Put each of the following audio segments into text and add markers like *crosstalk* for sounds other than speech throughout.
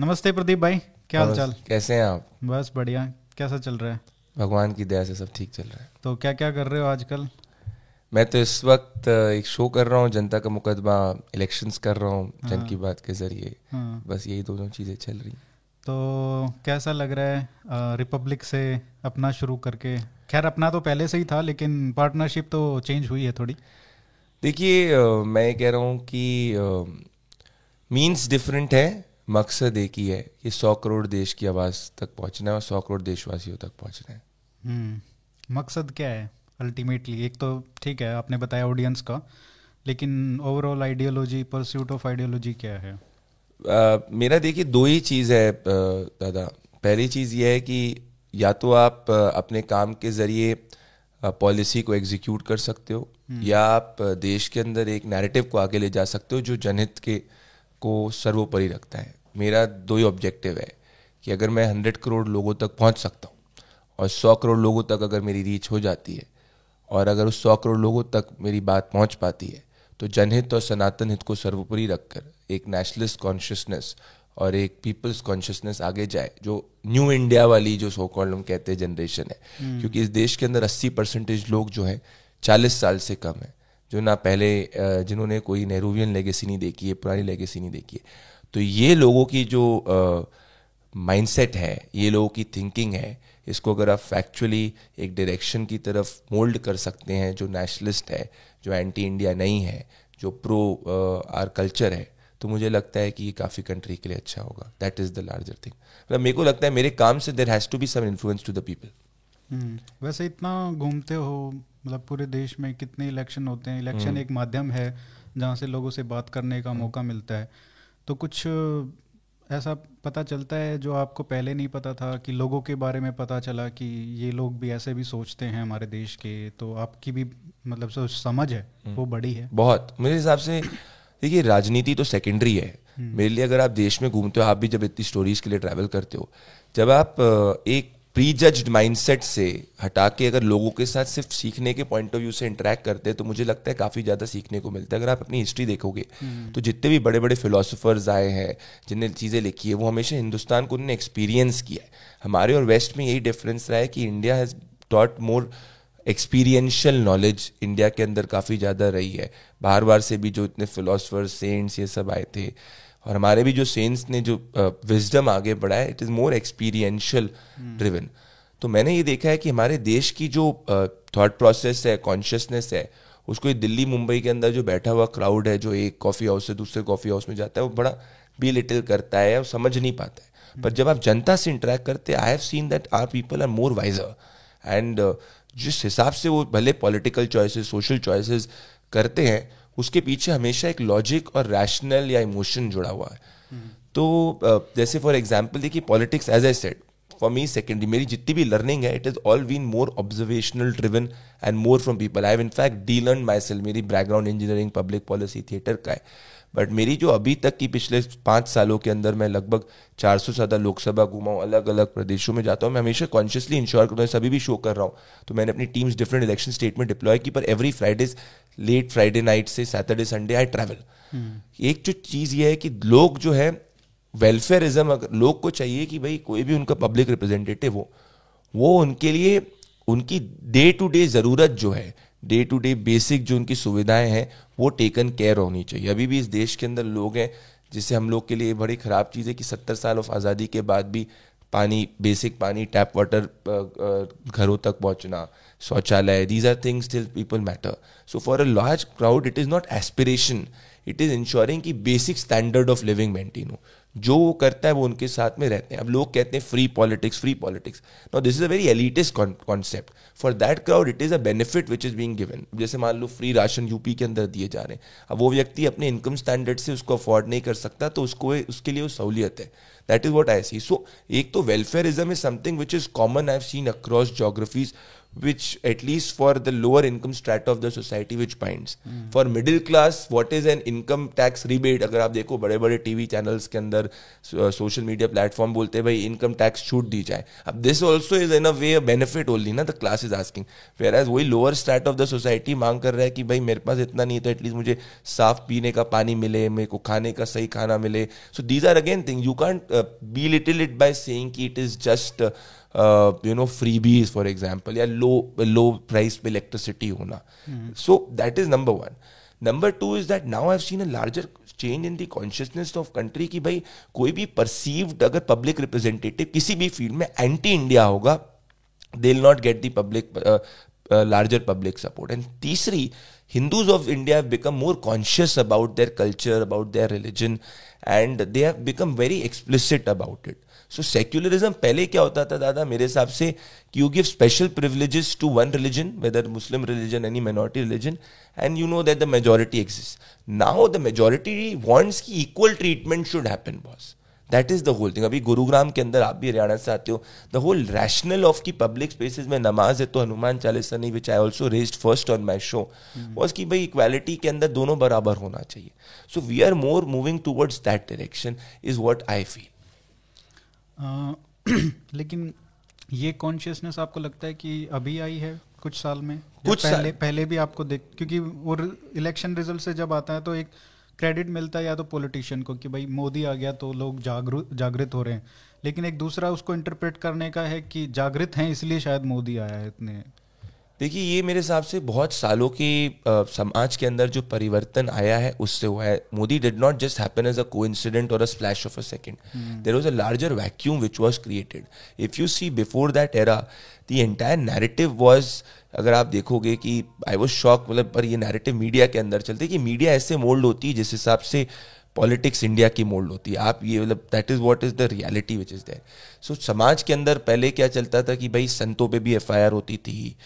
नमस्ते प्रदीप भाई क्या हाल चाल कैसे हैं आप? बस बढ़िया कैसा चल रहा है? भगवान की दया से सब ठीक चल रहा है। तो क्या क्या कर रहे हो आजकल? मैं तो इस वक्त एक शो कर रहा हूँ जनता का मुकदमा इलेक्शंस कर रहा हूँ जन हाँ। की बात के ज़रिए। हाँ। बस यही दोनों चीज़ें चल रही तो कैसा लग रहा है रिपब्लिक से अपना शुरू करके? खैर अपना तो पहले से ही था लेकिन पार्टनरशिप तो चेंज हुई है थोड़ी। देखिए मैं कह रहा हूँ कि मीन्स डिफरेंट है मकसद एक ही है कि सौ करोड़ देश की आवाज़ तक पहुँचना है और सौ करोड़ देशवासियों तक पहुँचना है। हम्म मकसद क्या है अल्टीमेटली एक तो ठीक है आपने बताया ऑडियंस का लेकिन overall ideology pursuit of ideology क्या है? अ, मेरा देखिए दो ही चीज़ है दादा। पहली चीज़ यह है कि या तो आप अपने काम के ज़रिए पॉलिसी को एग्जीक्यूट कर सकते हो या आप देश के अंदर एक नैरेटिव को आगे ले जा सकते हो जो जनहित के को सर्वोपरि रखता है। मेरा दो ही ऑब्जेक्टिव है कि अगर मैं हंड्रेड करोड़ लोगों तक पहुँच सकता हूँ और सौ करोड़ लोगों तक अगर मेरी रीच हो जाती है और अगर उस सौ करोड़ लोगों तक मेरी बात पहुँच पाती है तो जनहित और सनातन हित को सर्वोपरि रखकर एक नेशनलिस्ट कॉन्शियसनेस और एक पीपल्स कॉन्शियसनेस आगे जाए जो न्यू इंडिया वाली जो सो कॉल्ड हम कहते हैं जनरेशन है। क्योंकि इस देश के अंदर 80 परसेंटेज लोग जो हैं 40 साल से कम है जो ना पहले जिन्होंने कोई नेहरूवियन लेगेसी नहीं देखी है पुरानी लेगेसी नहीं देखी है। तो ये लोगों की जो माइंडसेट है ये लोगों की थिंकिंग है इसको अगर आप फैक्चुअली एक डायरेक्शन की तरफ़ मोल्ड कर सकते हैं जो नेशनलिस्ट है जो एंटी इंडिया नहीं है जो प्रो आर कल्चर है तो मुझे लगता है कि ये काफ़ी कंट्री के लिए अच्छा होगा। That is the larger thing मतलब मेरे को लगता है मेरे काम से there has to be some influence to the people hmm, वैसे इतना घूमते हो मतलब पूरे देश में कितने इलेक्शन होते हैं? इलेक्शन एक माध्यम है जहाँ से लोगों से बात करने का मौका मिलता है। तो कुछ ऐसा पता चलता है जो आपको पहले नहीं पता था कि लोगों के बारे में पता चला कि ये लोग भी ऐसे भी सोचते हैं हमारे देश के तो आपकी भी मतलब सो समझ है वो बड़ी है। बहुत। मेरे हिसाब से देखिए राजनीति तो सेकेंडरी है। मेरे लिए अगर आप देश में घूमते हो आप भी जब इतनी स्टोरीज के लिए ट्रैवल करते हो जब आप एक प्री जज्ड माइंडसेट से हटा के अगर लोगों के साथ सिर्फ़ सीखने के पॉइंट ऑफ़ व्यू से इंटरेक्ट करते हैं तो मुझे लगता है काफ़ी ज़्यादा सीखने को मिलता है। अगर आप अपनी हिस्ट्री देखोगे तो जितने भी बड़े बड़े फिलोसोफर्स आए हैं जिनने चीज़ें लिखी है वो हमेशा हिंदुस्तान को उन्होंने एक्सपीरियंस किया है। हमारे और वेस्ट में यही डिफरेंस रहा है कि India has taught more experiential knowledge India के अंदर काफ़ी ज़्यादा रही है। बाहर बाहर से भी जो इतने फिलोसफर्स सेंट्स ये सब आए थे और हमारे भी जो सेंस ने जो विजडम आगे बढ़ाया it is more experiential driven तो मैंने ये देखा है कि हमारे देश की जो थॉट प्रोसेस है कॉन्शियसनेस है उसको ये दिल्ली मुंबई के अंदर जो बैठा हुआ क्राउड है जो एक कॉफ़ी हाउस से दूसरे कॉफ़ी हाउस में जाता है वो बड़ा बी लिटिल करता है और समझ नहीं पाता है. Hmm. पर जब आप जनता से इंटरेक्ट करते I have seen that are people are more wiser and जिस हिसाब से वो भले पॉलिटिकल चॉइसेस सोशल चॉइसेस करते हैं उसके पीछे हमेशा एक लॉजिक और रैशनल या इमोशन जुड़ा हुआ है। तो जैसे फॉर एग्ज़ाम्पल देखिए politics as a set for me secondary मेरी जितनी भी लर्निंग है it is all been more observational driven and more from people I have in fact delearn my self मेरी background engineering public policy theatre का है। But मेरी जो अभी तक की पिछले पाँच सालों के अंदर मैं लगभग चार सौ ज़्यादा लोकसभा घूमा हूँ अलग अलग प्रदेशों में जाता हूँ। मैं हमेशा कॉन्शियसली इंश्योर करता हूँ सभी भी शो कर रहा हूँ। तो मैंने अपनी टीम्स डिफरेंट इलेक्शन स्टेट में डिप्लॉय की पर every Friday late Friday night से सैटरडे संडे आई ट्रैवल एक जो चीज़ ये है कि लोग जो है वेलफेयरिज्म अगर लोग को चाहिए कि भाई कोई भी उनका पब्लिक रिप्रेजेंटेटिव हो वो उनके लिए उनकी डे टू डे ज़रूरत जो है डे टू डे बेसिक जो उनकी सुविधाएँ हैं, वो टेकन केयर होनी चाहिए। अभी भी इस देश के अंदर लोग हैं, जिससे हम लोग के लिए बड़ी ख़राब चीज़ है कि सत्तर साल ऑफ़ आज़ादी के बाद भी पानी बेसिक पानी टैप वाटर घरों तक पहुँचना, शौचालय these are things still people matter so for a large crowd it is not aspiration it is ensuring कि basic standard of living maintain हो। जो वो करता है वो उनके साथ में रहते हैं। अब लोग कहते हैं free politics free politics no this is a very elitist concept for that crowd it is a benefit which is being given जैसे मान लो फ्री राशन यूपी के अंदर दिए जा रहे हैं। अब वो व्यक्ति अपने इनकम स्टैंडर्ड से उसको अफोर्ड नहीं कर सकता तो उसको उसके लिए वो सहूलियत है। That is what I see so एक तो welfarism is something which is common I have seen across geographies which at least for the lower income strata of the society which binds. For middle class what is an income tax rebate? अगर आप देखो बड़े बड़े TV channels के अंदर social media platform बोलते हैं भाई इनकम टैक्स छूट दी जाए अब this also is in a way benefit only ना the class is asking whereas वही lower strata of the society मांग कर रहा है कि भाई मेरे पास इतना नहीं है तो एटलीस्ट मुझे साफ़ पीने का पानी मिले मेरे को खाने का सही खाना मिले. So these are again thing you can't belittle it by saying कि it is just you know freebies for example या लो लो प्राइस पे इलेक्ट्रिसिटी होना। So that is number one number two is that now I seen a larger change in the consciousness of country कि भाई कोई भी perceived अगर public representative किसी भी फ़ील्ड में एंटी इंडिया होगा they will not get the public larger public support and तीसरी Hindus of India have become more conscious about their culture, about their religion, and they have become very explicit about it. So secularism पहले क्या होता था दादा मेरे हिसाब से कि you give special privileges to one religion whether Muslim religion any minority religion and you know that the majority exist now the majority wants की equal treatment should happen boss that is the whole thing अभी गुरुग्राम के अंदर आप भी हरियाणा से आते हो the whole rational of की पब्लिक स्पेसिस में नमाज़ है तो हनुमान चालीसा नहीं which I also raise first on my show was की भाई इक्वालिटी के अंदर दोनों बराबर होना चाहिए so we are more moving towards that direction is what I feel *clears throat* लेकिन ये कॉन्शियसनेस आपको लगता है कि अभी आई है कुछ साल में? कुछ पहले पहले भी आपको देख क्योंकि वो इलेक्शन रिज़ल्ट से जब आता है तो एक क्रेडिट मिलता है या तो पॉलिटिशियन को कि भाई मोदी आ गया तो लोग जागरूक जागृत हो रहे हैं। लेकिन एक दूसरा उसको इंटरप्रेट करने का है कि जागृत हैं इसलिए शायद मोदी आया है इतने देखिए ये मेरे हिसाब से बहुत सालों के समाज के अंदर जो परिवर्तन आया है उससे हुआ है। Modi did not just happen as a coincident or a splash of a second there was a larger vacuum which was created if you see before that era the entire narrative was अगर आप देखोगे कि I was shock मतलब पर ये narrative media के अंदर चलते कि मीडिया ऐसे मोल्ड होती है जिस हिसाब से पॉलिटिक्स इंडिया की मोल्ड होती है। आप ये मतलब that is what is the reality which is there so समाज के अंदर पहले क्या चलता था कि भाई संतों पे भी एफआईआर होती थी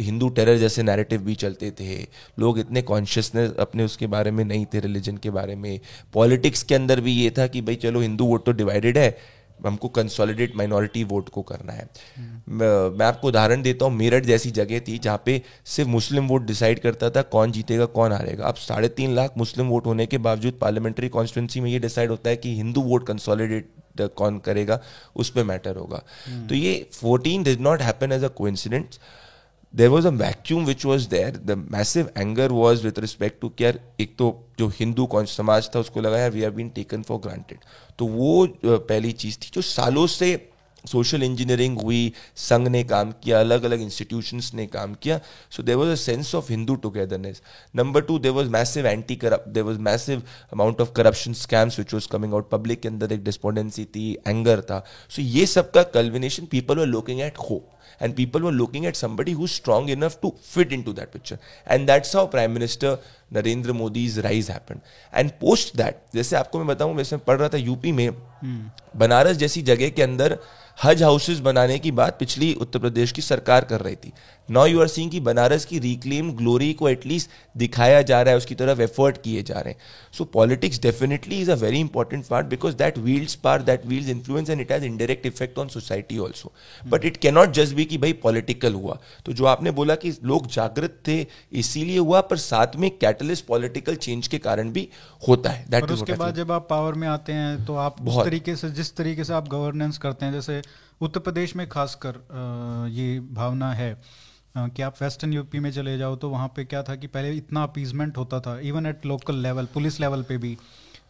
हिंदू टेरर जैसे नैरेटिव भी चलते थे, लोग इतने कॉन्शियसनेस अपने उसके बारे में नहीं थे रिलीजन के बारे में। पॉलिटिक्स के अंदर भी ये था कि भाई चलो हिंदू वोट तो डिवाइडेड है हमको कंसोलिडेट माइनॉरिटी वोट को करना है। मैं आपको उदाहरण देता हूँ मेरठ जैसी जगह थी जहाँ पे सिर्फ़ मुस्लिम वोट डिसाइड करता था कौन जीतेगा कौन हारेगा। अब साढ़े तीन लाख मुस्लिम वोट होने के बावजूद पार्लियामेंट्री कॉन्स्टिट्यूंसी में ये डिसाइड होता है कि हिंदू वोट कंसोलिडेट कौन करेगा उस पर मैटर होगा। तो ये fourteen does not happen as a coincident there was a vacuum which was there the massive anger was with respect to care एक तो जो हिंदू समाज था, उसको लगा यार we have been taken for granted तो वो पहली चीज़ थी जो सालों से सोशल इंजीनियरिंग हुई, संघ ने काम किया अलग अलग इंस्टीट्यूशंस ने काम किया। So there was a sense of Hindu togetherness number two there was massive anti corrupt there was massive amount of corruption scams which was coming out public के अंदर एक डिस्पोंडेंसी थी एंगर था। सो so ये सब का culmination people were looking at hope and people were looking at somebody who's strong enough to fit into that picture. And that's how Prime Minister Narendra Modi's rise happen and post that जैसे आपको मैं बताऊँ वैसे पढ़ रहा था UP में hmm. Banaras जैसी जगह के अंदर हज हाउसेज बनाने की बात पिछली उत्तर प्रदेश की सरकार कर रही थी नाउ यू आर सीइंग कि बनारस की रिक्लेम ग्लोरी को एटलीस्ट दिखाया जा रहा है उसकी तरफ़ एफर्ट किए जा रहे हैं। So politics definitely is a very important part because that wields power that wields influence and it has indirect effect on society also but it cannot just be कि भाई पॉलिटिकल हुआ। तो जो आपने बोला कि लोग जागृत थे इसीलिए हुआ पर साथ में कैटलिस्ट पॉलिटिकल चेंज के कारण भी होता है। दैट उसके बाद जब आप पावर में आते हैं तो आप बहुत। तरीके से जिस तरीके से आप गवर्नेंस करते हैं जैसे उत्तर प्रदेश में खासकर ये भावना है कि आप वेस्टर्न यूपी में चले जाओ तो वहाँ पे क्या था कि पहले इतना अपीजमेंट होता था even at local level police level पे भी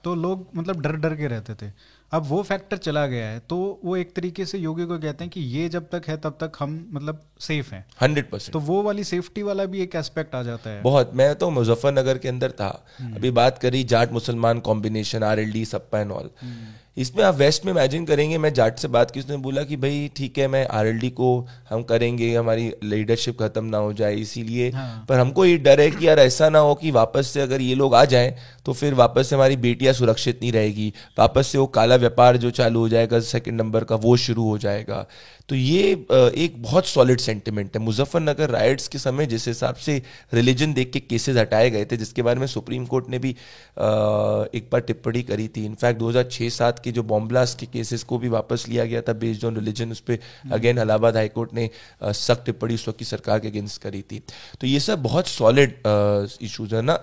तो लोग मतलब डर डर के रहते थे। अब वो फैक्टर चला गया है तो वो एक तरीके से योगी को कहते हैं कि ये जब तक है तब तक हम मतलब सेफ़ हैं। हंड्रेड परसेंट तो वो वाली सेफ्टी वाला भी एक एस्पेक्ट आ जाता है। बहुत मैं तो मुजफ्फरनगर के अंदर था। हम्म। अभी बात करी जाट मुसलमान combination R L D Sapa and all इसमें आप वेस्ट में इमेजिन करेंगे मैं जाट से बात की उसने बोला कि भाई ठीक है मैं आरएलडी को हम करेंगे हमारी लीडरशिप खत्म ना हो जाए इसीलिए। हाँ। पर हमको ये डर है कि यार ऐसा ना हो कि वापस से अगर ये लोग आ जाएँ तो फिर वापस से हमारी बेटियाँ सुरक्षित नहीं रहेगी। वापस से वो काला व्यापार जो चालू हो जाएगा सेकेंड नंबर का वो शुरू हो जाएगा। तो ये एक बहुत सॉलिड सेंटिमेंट है। मुजफ्फरनगर राइट्स के समय जिस हिसाब से रिलीजन देख के केसेस हटाए गए थे जिसके बारे में सुप्रीम कोर्ट ने भी एक बार टिप्पणी करी थी। इनफैक्ट 2006-7 के जो बॉम्ब ब्लास्ट के केसेस को भी वापस लिया गया था बेस्ड ऑन रिलीजन उस पर अगेन इलाहाबाद हाईकोर्ट ने सख्त टिप्पणी उस वक्त की सरकार के अगेंस्ट करी थी। तो ये सब बहुत सॉलिड इशूज है ना।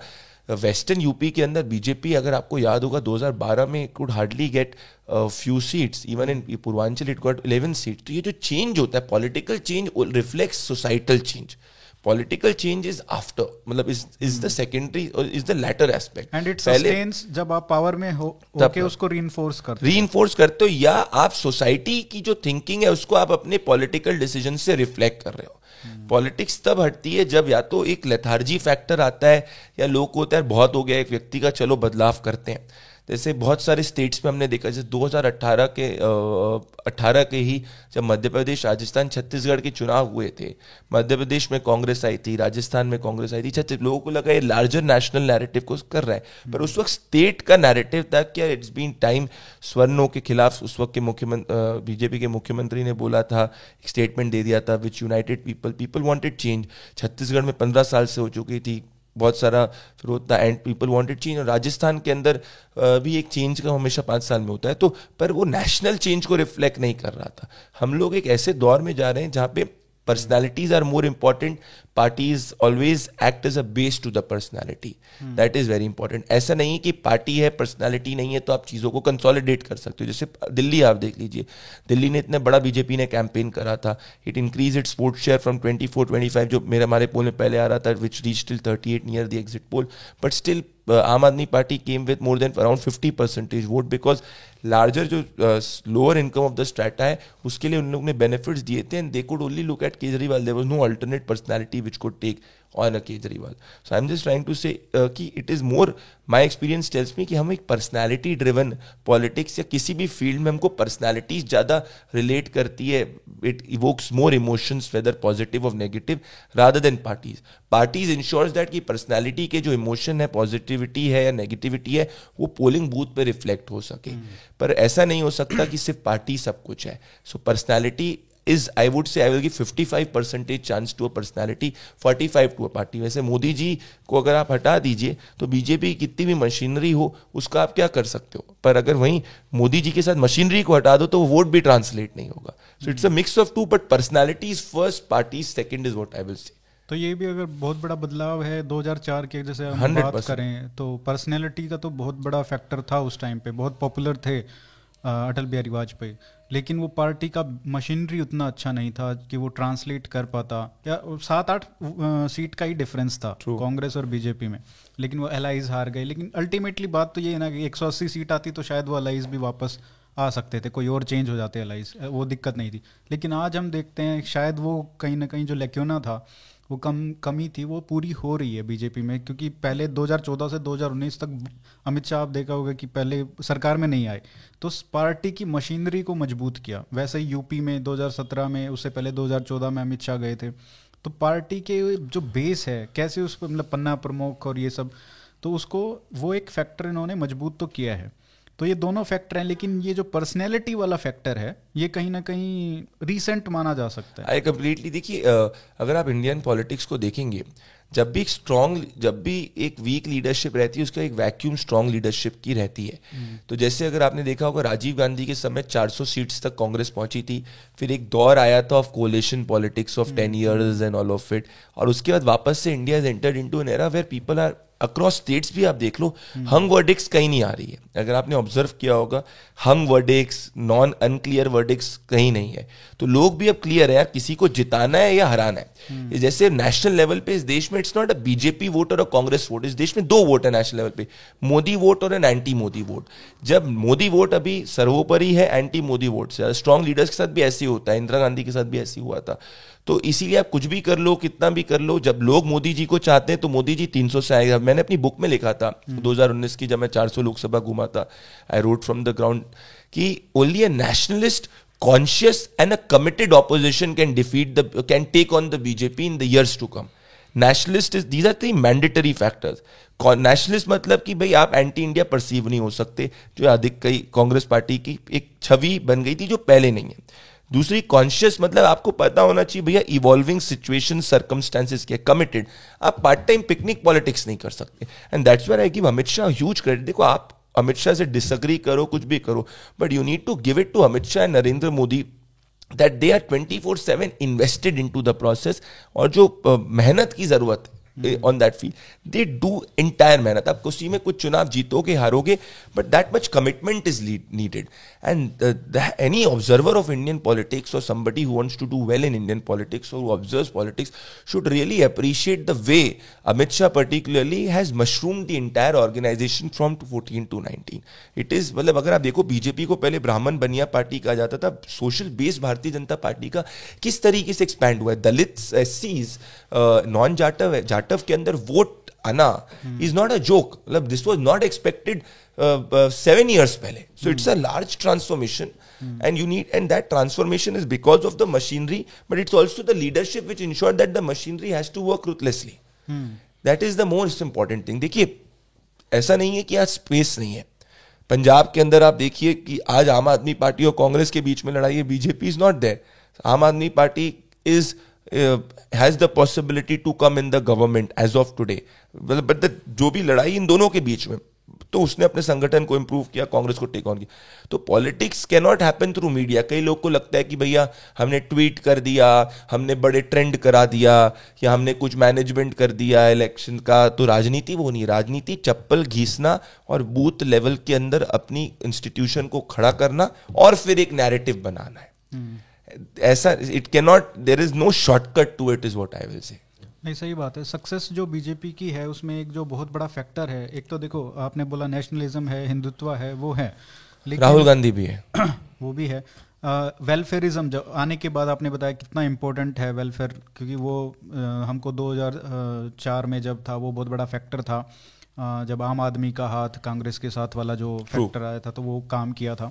वेस्टर्न यूपी के अंदर बीजेपी अगर आपको याद होगा 2012 में could hardly get few seats even in Purvanchal it got 11 seat तो ये जो चेंज होता है political change reflects societal change political change is after मतलब is is the secondary is the latter aspect and it sustains जब आप power में हो ओके उसको रीइंफोर्स करते रीइंफोर्स करते हो या आप सोसाइटी की जो थिंकिंग है उसको आप अपने पॉलिटिकल डिसीज़न से रिफ्लेक्ट कर रहे हो। पॉलिटिक्स तब हटती है जब या तो एक लेथार्जी फैक्टर आता है या लोग को होता है बहुत हो गया एक व्यक्ति का चलो बदलाव करते हैं। जैसे बहुत सारे स्टेट्स में हमने देखा जैसे 2018 के अट्ठारह के ही जब मध्य प्रदेश राजस्थान छत्तीसगढ़ के चुनाव हुए थे मध्य प्रदेश में कांग्रेस आई थी राजस्थान में कांग्रेस आई थी छत्तीस लोगों को लगा ये लार्जर नेशनल नैरेटिव को कर रहा है। पर उस वक्त स्टेट का नैरेटिव था क्या इट्स बीन टाइम स्वर्णों के खिलाफ उस वक्त के मुख्यमंत्री बीजेपी के मुख्यमंत्री ने बोला था स्टेटमेंट दे दिया था which united people people wanted change Chhattisgarh में पंद्रह साल से हो चुकी थी बहुत सारा, फिर होता है एंड पीपल वांटेड चेंज और राजस्थान के अंदर भी एक चेंज का हमेशा पाँच साल में होता है तो पर वो नेशनल चेंज को रिफ्लेक्ट नहीं कर रहा था। हम लोग एक ऐसे दौर में जा रहे हैं जहाँ पे personalities are more important. Parties always act as a base to the personality. Hmm. that is very important. ऐसा नहीं कि पार्टी है पर्सनालिटी नहीं है तो आप चीज़ों को कंसोलिडेट कर सकते हो। जैसे दिल्ली आप देख लीजिए। दिल्ली ने इतना बड़ा बीजेपी ने कैंपेन करा था। इट इंक्रीज इट स्पोर्ट शेयर फ्रॉम 24 25 जो मेरे हमारे पोल में पहले आ रहा था which reach till 38 near the exit poll but still Aam Aadmi Party came with more than around 50 percentage vote because larger जो lower income of the strata है, उसके लिए उन लोगों ने बेनिफिट्स दिए थे and they could only look at Kejriwal there was no alternate personality which could take on a Kejriwal so I am just trying to say कि it is more my experience tells me कि हम एक personality driven politics या किसी भी field में हमको personalities ज़्यादा रिलेट करती है। It evokes more emotions whether positive or negative rather than parties parties ensures that कि पर्सनैलिटी के जो इमोशन है पॉजिटिविटी है या नेगेटिविटी है वो पोलिंग बूथ पे रिफ्लेक्ट हो सके। Hmm. पर ऐसा नहीं हो सकता कि सिर्फ़ पार्टी सब कुछ है। So personality is I would say I will give 55 percentage chance to a personality 45 to a party वैसे मोदी जी को अगर आप हटा दीजिए तो बीजेपी की कितनी भी मशीनरी हो उसका आप क्या कर सकते हो? पर अगर वहीं मोदी जी के साथ मशीनरी को हटा दो तो वोट भी ट्रांसलेट नहीं होगा। So it's a mix of two but personality is first party second is what I will say तो ये भी अगर बहुत बड़ा बदलाव है 2004 के जैसे हम बात करें तो पर्सनैलिटी का तो बहुत बड़ा फैक्टर था उस टाइम पे बहुत पॉपुलर थे अटल बिहारी वाजपेयी। लेकिन वो पार्टी का मशीनरी उतना अच्छा नहीं था कि वो ट्रांसलेट कर पाता। या सात आठ सीट का ही डिफरेंस था कांग्रेस और बीजेपी में। लेकिन वो एल हार गए। लेकिन अल्टीमेटली बात तो ये है ना कि 180 सीट आती तो शायद वो एल भी वापस आ सकते थे। कोई और चेंज हो जाते एल वो दिक्कत नहीं थी। लेकिन आज हम देखते हैं शायद वो कहीं ना कहीं जो लेक्योना था वो कम, कमी थी, वो पूरी हो रही है बीजेपी में, क्योंकि पहले 2014 से 2019 तक अमित शाह, आप देखा होगा कि पहले सरकार में नहीं आए तो पार्टी की मशीनरी को मज़बूत किया। वैसे ही यूपी में 2017 में, उससे पहले 2014 में अमित शाह गए थे। तो पार्टी के जो बेस है, कैसे उस मतलब पन्ना प्रमुख और ये सब तो उसको वो एक फैक्टर इन्होंने मज़बूत तो किया है। तो ये दोनों फैक्टर हैं लेकिन ये जो पर्सनैलिटी वाला फैक्टर है ये कहीं ना कहीं रीसेंट माना जा सकता है। आई कम्प्लीटली देखिए अगर आप इंडियन पॉलिटिक्स को देखेंगे जब भी स्ट्रॉन्ग जब भी एक वीक लीडरशिप रहती है उसका एक वैक्यूम स्ट्रॉन्ग लीडरशिप की रहती है। हम्म। तो जैसे अगर आपने देखा होगा राजीव गांधी के समय 400 सीट्स तक कांग्रेस पहुँची थी फिर एक दौर आया था of coalition politics of ten years and all of it और उसके बाद वापस से India is entered into an era where people are across states भी आप देख लो हंग वर्डिक्स कहीं नहीं आ रही है। अगर आपने ऑब्ज़र्व किया होगा hung verdicts non unclear verdicts कहीं नहीं है। तो लोग भी अब क्लियर है यार किसी को जिताना है या हराना है। hmm. जैसे नेशनल लेवल पे इस देश में it's not a BJP vote or a Congress vote इस देश में दो वोट है नेशनल लेवल पे। Modi vote or an anti Modi vote जब मोदी वोट अभी सर्वोपरि है एंटी मोदी वोट से स्ट्रॉन्ग लीडर्स के साथ भी ऐसे होता है इंदिरा गांधी के साथ भी ऐसे हुआ था। तो इसीलिए आप कुछ भी कर लो कितना भी कर लो जब लोग मोदी जी को चाहते हैं तो मोदी जी 300 से आएगा। मैंने अपनी बुक में लिखा था 2019 हम्म। की जब मैं 400 लोकसभा घूमा था I rode from the ground कि only a nationalist conscious and a committed opposition can defeat the can take on the BJP in the years to come nationalist is these are three mandatory factors nationalist मतलब कि भाई आप anti India perceive नहीं हो सकते। जो अधिक कई कांग्रेस पार्टी की एक छवि बन गई थी जो पहले नहीं है। दूसरी कॉन्शियस मतलब आपको पता होना चाहिए, भैया इवॉल्विंग सिचुएशन सर्कमस्टांसिस के कमिटेड आप पार्ट टाइम पिकनिक पॉलिटिक्स नहीं कर सकते। And that's where I give Amit Shah huge credit देखो, आप अमित शाह से डिसअग्री करो, कुछ भी करो but you need to give it to Amit Shah and Narendra Modi that they are twenty four seven invested in to the process और जो मेहनत की ज़रूरत है। On that field they do entire मेहनत आप उसी में कुछ चुनाव जीतोगे हारोगे but that much commitment is needed and any observer of Indian politics or somebody who wants to do well in Indian politics or observe politics should really appreciate the way Amit Shah particularly has mushroom the entire organisation from fourteen to nineteen it is मतलब अगर आप देखो BJP को पहले ब्राह्मण बनिया party कहा जाता था सोशल बेस भारतीय जनता पार्टी का किस तरीके से एक्सपैंड हुआ है? दलित एस नॉन जाटव जाटव नाटव के अंदर वोट आना इज़ नॉट अ जोक मतलब this was not expected seven years पहले. So it's a large transformation and you need and that transformation is because of the machinery but it's also the leadership which ensure that the machinery has to work ruthlessly that is the most important thing देखिए, ऐसा नहीं है कि आज space नहीं है. पंजाब के अंदर आप देखिए कि आज आम आदमी पार्टी और कांग्रेस के बीच में लड़ाई है BJP is not there Aam Aadmi Party is has the possibility to come in the government as of today but जो भी लड़ाई इन दोनों के बीच में तो उसने अपने संगठन को इंप्रूव किया, कांग्रेस को टेक ऑन किया। तो politics can not happen through media कई लोग को लगता है कि भैया, हमने ट्वीट कर दिया, हमने बड़े ट्रेंड करा दिया, या हमने कुछ मैनेजमेंट कर दिया इलेक्शन का तो राजनीति वो नहीं। राजनीति चप्पल घीसना और बूथ लेवल के अंदर अपनी इंस्टीट्यूशन को खड़ा करना और फिर एक नैरेटिव बनाना है। hmm. ऐसा it can not there is no shortcut to it is what I will say नहीं सही बात है। सक्सेस जो बीजेपी की है उसमें एक जो बहुत बड़ा फैक्टर है एक तो देखो आपने बोला नेशनलिज्म है हिंदुत्व है वो है। राहुल गांधी भी है। *clears throat* वो भी है। वेलफेयरिज्म जो आने के बाद आपने बताया कितना इम्पोर्टेंट है वेलफेयर क्योंकि वो आ, हमको 2004 में जब था वो बहुत बड़ा फैक्टर था। आ, जब आम आदमी का हाथ कांग्रेस के साथ वाला जो फैक्टर आया था तो वो काम किया था।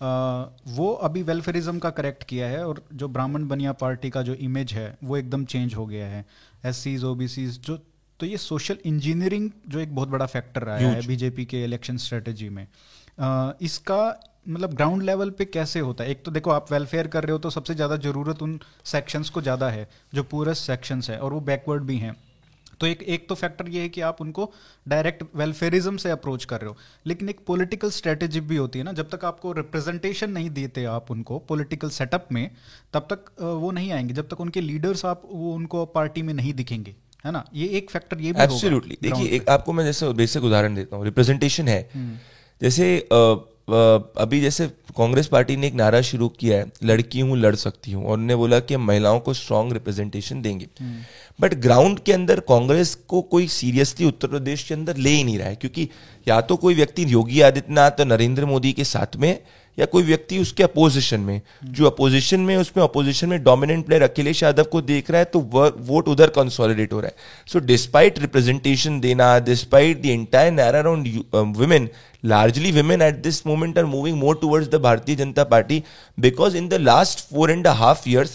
वो अभी वेलफेयरिज्म का करेक्ट किया है और जो ब्राह्मण बनिया पार्टी का जो इमेज है वो एकदम चेंज हो गया है। S Cs O B Cs जो तो ये सोशल इंजीनियरिंग जो एक बहुत बड़ा फैक्टर रहा है बीजेपी के इलेक्शन स्ट्रेटेजी में। आ, इसका मतलब ग्राउंड लेवल पे कैसे होता है? एक तो देखो आप वेलफेयर कर रहे हो तो सबसे ज़्यादा ज़रूरत उन सेक्शंस को ज़्यादा है जो पूरे सेक्शंस है और वो बैकवर्ड भी हैं। तो एक एक तो फैक्टर ये है कि आप उनको डायरेक्ट वेलफेयरिज्म से अप्रोच कर रहे हो। लेकिन एक पॉलिटिकल स्ट्रेटेजी भी होती है ना जब तक आपको रिप्रेजेंटेशन नहीं देते आप उनको पॉलिटिकल सेटअप में तब तक वो नहीं आएँगे। जब तक उनके लीडर्स आप वो उनको पार्टी में नहीं दिखेंगे है ना? ये एक फैक्टर ये भी एब्सोल्युटली देखिए एक आपको मैं जैसे बेसिक उदाहरण देता हूँ। रिप्रेजेंटेशन है। हम्म। जैसे अभी जैसे कांग्रेस पार्टी ने एक नारा शुरू किया है लड़की हूँ लड़ सकती हूँ और उन्होंने बोला कि हम महिलाओं को स्ट्रांग रिप्रेजेंटेशन देंगे बट हम्म। ग्राउंड के अंदर कांग्रेस को कोई सीरियसली उत्तर प्रदेश के अंदर ले ही नहीं रहा है क्योंकि या तो कोई व्यक्ति योगी आदित्यनाथ और नरेंद्र मोदी के साथ में या कोई व्यक्ति उसके अपोजिशन में जो अपोजिशन में उसमें अपोजिशन में डोमिनेंट प्लेयर अखिलेश यादव को देख रहा है तो वोट उधर कंसोलिडेट हो रहा है। सो डिस्पाइट रिप्रेजेंटेशन देना despite the entire narrative around women largely women at this moment are moving more towards the Bharatiya Janata Party because in the last four and a half years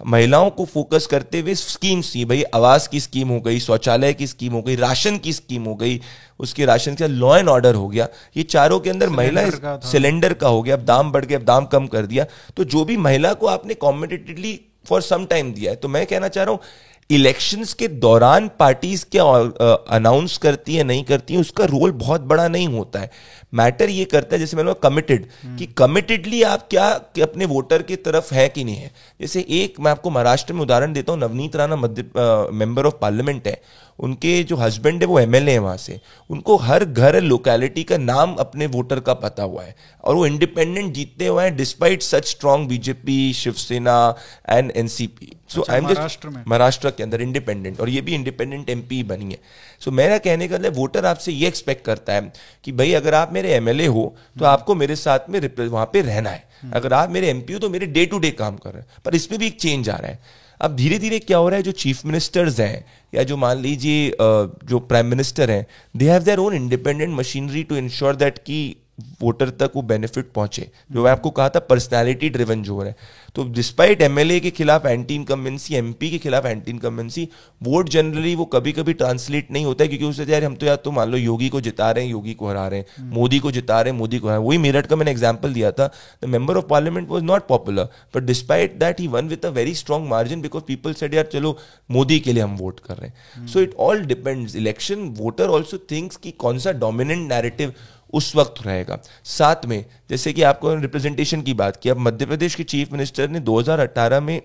महिलाओं को focus करते हुए schemes थी भाई आवास की scheme हो गई शौचालय की स्कीम हो गई राशन की स्कीम हो गई उसके राशन के लॉ एंड ऑर्डर हो गया। ये चारों के अंदर महिला सिलेंडर का हो गया अब दाम बढ़ गया अब दाम कम कर दिया। तो जो भी महिला को आपने कॉम्पिटेटिवली फॉर सम टाइम दिया है तो मैं कहना चाह रहा हूँ इलेक्शंस के दौरान पार्टीज़ क्या अनाउंस करती है नहीं करती है उसका रोल बहुत बड़ा नहीं होता है। मैटर ये करता है जैसे मैंने कमिटेड कि कमिटेडली आप क्या कि अपने वोटर की तरफ़ है कि नहीं है? जैसे एक मैं आपको महाराष्ट्र में उदाहरण देता हूँ नवनीत राणा मध्य मेंबर ऑफ़ पार्लियामेंट है। उनके जो हस्बैंड है वो एमएलए है वहाँ से। उनको हर घर लोकेलिटी का नाम अपने वोटर का पता हुआ है। और वो इंडिपेंडेंट जीतते हुए हैं despite such strong BJP Shiv Sena and NCP so I am Maharashtra के अंदर इंडिपेंडेंट और ये भी इंडिपेंडेंट एमपी बनी है। सो मेरा कहने का मतलब वोटर आपसे ये एक्सपेक्ट करता है कि भाई अगर आप मेरे एमएलए हो तो। आपको मेरे साथ में वहाँ पे रहना है। अगर आप मेरे एमपी हो तो मेरे डे टू डे काम कर रहे हैं पर इसमें भी एक चेंज आ रहा है अब धीरे धीरे क्या हो रहा है, जो चीफ मिनिस्टर्स हैं, या जो मान लीजिए जो प्राइम मिनिस्टर हैं they have their own independent machinery to ensure that कि वोटर तक वो बेनिफिट पहुँचे जो मैं आपको कहा था पर्सनैलिटी ड्रिवन जो हो रहा है तो डिस्पाइट एमएलए के खिलाफ एंटी इनकम्बेंसी एमपी के खिलाफ एंटी इनकम्बेंसी वोट जनरली वो कभी कभी ट्रांसलेट नहीं होता है क्योंकि उससे यार हम तो यार तो मान लो योगी को जिता रहे हैं योगी को हरा रहे हैं हम्म। मोदी को जिता रहे हैं मोदी को हरा वही मेरठ का मैंने एग्ज़ाम्पल दिया था the member of parliament was not popular but despite that he won with a very strong margin because people said यार चलो मोदी के लिए हम वोट कर रहे हैं। So it all depends election voter also thinks कि कौन सा डोमिनेंट नैरेटिव उस वक्त रहेगा। साथ में, जैसे कि आपको रिप्रेजेंटेशन की बात की, अब मध्य प्रदेश के चीफ मिनिस्टर ने 2018 में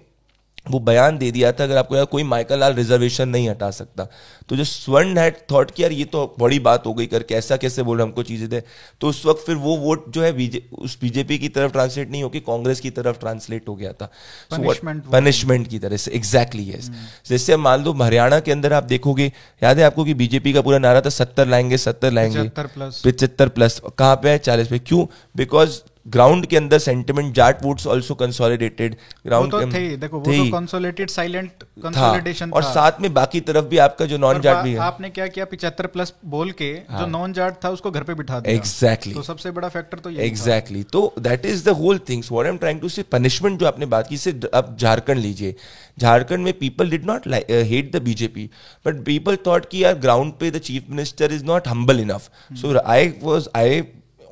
वो बयान दे दिया था अगर आपको यार कोई माइकल लाल रिजर्वेशन नहीं हटा सकता। तो जो स्वर्ण हैड थॉट कि यार ये तो बड़ी बात हो गई करके ऐसा कैसे बोल हमको चीज़ें दे। तो उस वक्त फिर वो वोट जो है बीजे उस बीजेपी की तरफ़ ट्रांसलेट नहीं होकर कांग्रेस की तरफ़ ट्रांसलेट हो गया था। पनिशमेंट की तरह से एग्जैक्टली यस जैसे मान लो हरियाणा के अंदर आप देखोगे याद है आपको कि बीजेपी का पूरा नारा था सत्तर लाएँगे सत्तर लाएँगे। पिछहत्तर प्लस कहाँ पे है? चालीस पे। क्यों? बिकॉज़ ग्राउंड के अंदर sentiment Jat votes also consolidated ground तो थे देखो वो तो कंसोलिडेटेड साइलेंट कंसोलिडेशन और साथ में बाकी तरफ़ भी आपका जो नॉन जाट भी है। आपने क्या किया पिछहत्तर प्लस बोल के हाँ. जो नॉन जाट था उसको घर पे बिठा दिया। Exactly exactly. तो सबसे बड़ा फैक्टर तो ये एग्जैक्टली exactly. तो that is the whole things what I am trying to say punishment जो आपने बात की से आप झारखंड लीजिए। झारखंड में people did not hate the BJP but people thought कि यार ग्राउंड पे the chief minister is not humble enough so I was I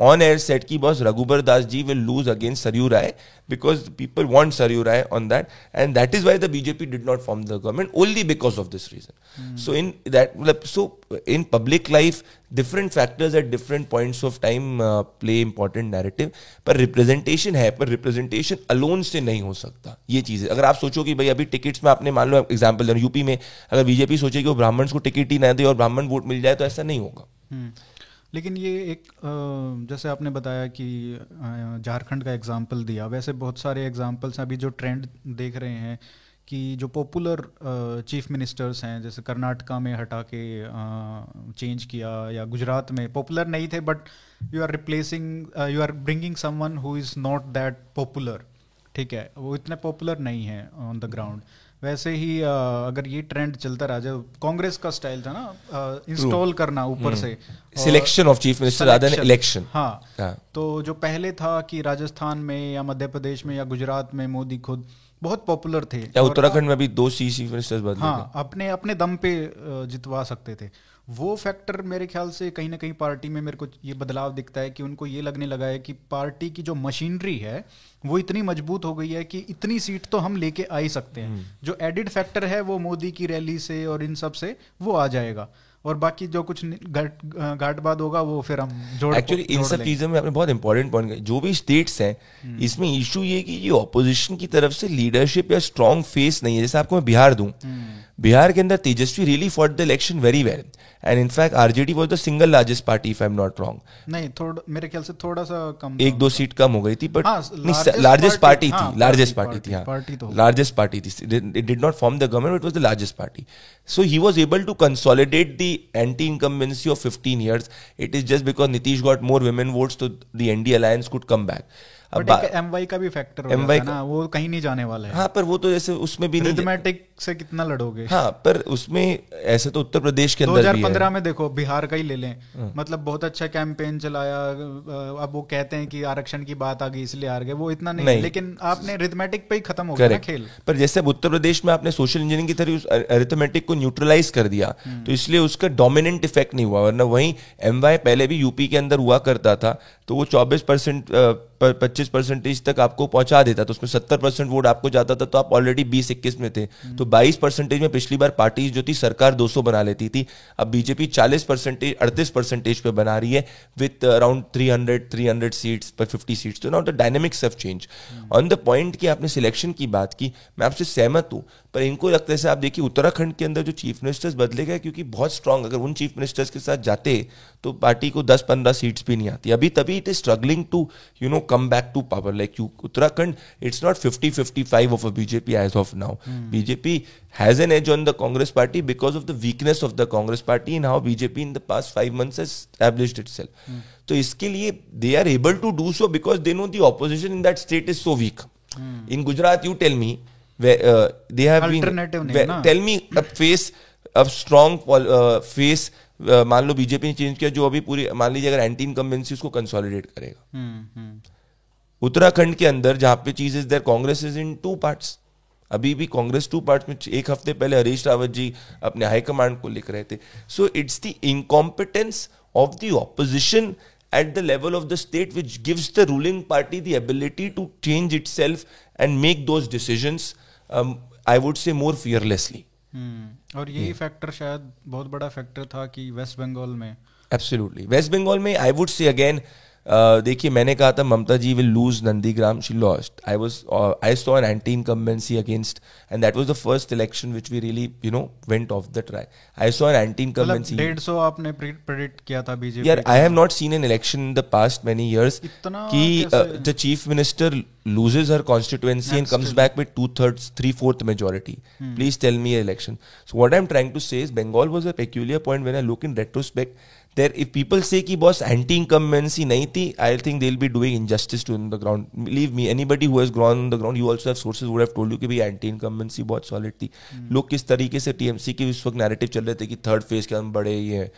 on air said की boss Raghubar Das ji will lose against Saryu Rai because people want Saryu Rai on that and that is why the BJP did not form the government only because of this reason so in that मतलब so in public life different factors at different points of time play important narrative पर representation है पर representation alone से नहीं हो सकता ये है अगर आप सोचो कि भाई अभी टिकट्स में आपने मान लो एग्ज़ाम्पल यूपी में अगर बीजेपी सोचे कि वो ब्राह्मण को टिकट ही ना दे और ब्राह्मण वोट मिल जाए तो ऐसा नहीं होगा. लेकिन ये एक जैसे आपने बताया कि झारखंड का एग्ज़ाम्पल दिया, वैसे बहुत सारे एग्जाम्पल्स अभी जो ट्रेंड देख रहे हैं कि जो पॉपुलर चीफ मिनिस्टर्स हैं, जैसे कर्नाटका में हटा के चेंज किया या गुजरात में पॉपुलर नहीं थे but you are replacing you are bringing someone who is not that popular ठीक है? वो इतने पॉपुलर नहीं है ऑन द ग्राउंड वैसे ही आ, अगर ये ट्रेंड चलता रहा जब कांग्रेस का स्टाइल था ना इंस्टॉल करना ऊपर hmm. से selection of chief minister rather election हाँ। तो जो पहले था कि राजस्थान में या मध्य प्रदेश में या गुजरात में मोदी खुद बहुत पॉपुलर थे या उत्तराखंड में भी दो सी चीफ मिनिस्टर हाँ अपने अपने दम पे जितवा सकते थे। वो फैक्टर मेरे ख्याल से कहीं ना कहीं पार्टी में मेरे को ये बदलाव दिखता है कि उनको ये लगने लगा है कि पार्टी की जो मशीनरी है वो इतनी मज़बूत हो गई है कि इतनी सीट तो हम लेके आ ही सकते हैं। हम्म। जो एडिड फैक्टर है वो मोदी की रैली से और इन सबसे वो आ जाएगा। और बाकी जो कुछ घाट बाद होगा वो फिर हम जोड़ एक्चुअली इन सब चीज़ों में आपने बहुत इंपॉर्टेंट पॉइंट जो भी स्टेट्स हैं हम्म। इसमें इशू ये कि ये ऑपोजिशन की तरफ़ से लीडरशिप या स्ट्रॉन्ग फेस नहीं है। जैसे आपको मैं बिहार दूँ। हम्म। बिहार के अंदर Tejashwi really for the election very well and in fact RJD was the single largest party if I am not wrong नहीं थोड़ा मेरे ख्याल से थोड़ा सा कम एक दो सीट कम हो गई थी बट लार्जेस्ट पार्टी थी लार्जेस्ट पार्टी थी लार्जेस्ट पार्टी थी। It did not form the government it was the largest party so he was able to consolidate the anti incumbency of fifteen years it is just because Nitish got more women votes तो the NDA alliance could come back M Y का भी factor M Y ना वो कहीं नहीं जाने वाला है। हाँ पर वो तो जैसे उसमें भी नहीं से कितना लड़ोगे? हाँ पर उसमें ऐसे तो उत्तर प्रदेश के अंदर 2015 में देखो बिहार का ही ले लें। हाँ। मतलब बहुत अच्छा कैंपेन चलाया अब वो कहते हैं कि आरक्षण की बात आ गई इसलिए हार गए। वो इतना नहीं, नहीं। लेकिन आपने रिथमेटिक पे ही खत्म हो गया खेल। पर जैसे अब उत्तर प्रदेश में आपने सोशल इंजीनियरिंग की तरह अरिथमेटिक को न्यूट्रलाइज कर दिया हम्म। तो इसलिए उसका डोमिनेंट इफ़ेक्ट नहीं हुआ। वरना वही एमवाई पहले भी यूपी के अंदर हुआ करता था। तो वो चौबीस परसेंट पच्चीस परसेंटेज तक आपको पहुँचा देता तो उसमें सत्तर परसेंट वोट आपको जाता था तो आप ऑलरेडी बीस इक्कीस में थे। हम्म। तो बाईस परसेंटेज में पिछली बार पार्टी जो थी सरकार 200 बना लेती थी। अब बीजेपी चालीस परसेंटेज अड़तीस परसेंटेज पे बना रही है with around three hundred three hundred seats पर फिफ्टी सीट्स तो now the dynamics of change on the point की आपने सिलेक्शन की बात की मैं आपसे सहमत हूँ पर इनको लगता है आप देखिए उत्तराखंड के अंदर जो चीफ मिनिस्टर्स बदले गए क्योंकि बहुत स्ट्रांग अगर उन चीफ मिनिस्टर्स के साथ जाते तो पार्टी को 10-15 सीट्स भी नहीं आती। अभी तभी it is struggling to you know come back to power like you Uttarakhand it's not 50 55 of a BJP as of now BJP has an edge on the Congress party because of the weakness of the Congress party in how BJP in the past five months established itself तो इसके लिए they are able to do so because they know the opposition in that state is so weak in Gujarat you tell me they have Alternative been na? tell me a face a strong uh, uh, मान लो BJP ने change किया जो अभी पूरी मान लीजिए अगर एंटी इनकम्बेंसी उसको कंसोलिडेट करेगा हम्म, हम्म। उत्तराखंड के अंदर जहाँ पे चीज़ is there Congress is in two parts अभी भी कांग्रेस टू पार्ट में एक हफ़्ते पहले हरीश रावत जी अपने हाईकमांड को लिख रहे थे so it's the incompetence of the opposition at the level of the state which gives the ruling party the to change itself and make those decisions I would say more fearlessly और यही factor शायद बहुत बड़ा factor था कि waste Bengal में। Absolutely waste Bengal में आई would से अगेन देखिए मैंने कहा था Mamata ji will lose Nandigram she lost I was I saw an anti incumbency against and that was the first election which we really you know went of the try I saw an anti incumbency 150 आपने predict किया था BJP यार I have not seen an election in the past many years कि the chief minister loses her constituency and comes back with two thirds, three fourth majority. Hmm. Please tell me election. So what I'm trying to say is Bengal was a peculiar point when I look in retrospect. there if people say ki boss anti incumbency nahi thi i think they'll be doing injustice to on the ground believe me anybody who has grown on the ground you also have sources would have told you कि भाई anti incumbency बहुत solid थी hmm. लोग किस तरीके से TMC के उस वक्त नैरेटिव चल रहे थे कि थर्ड फेज के हम बड़े ये हैं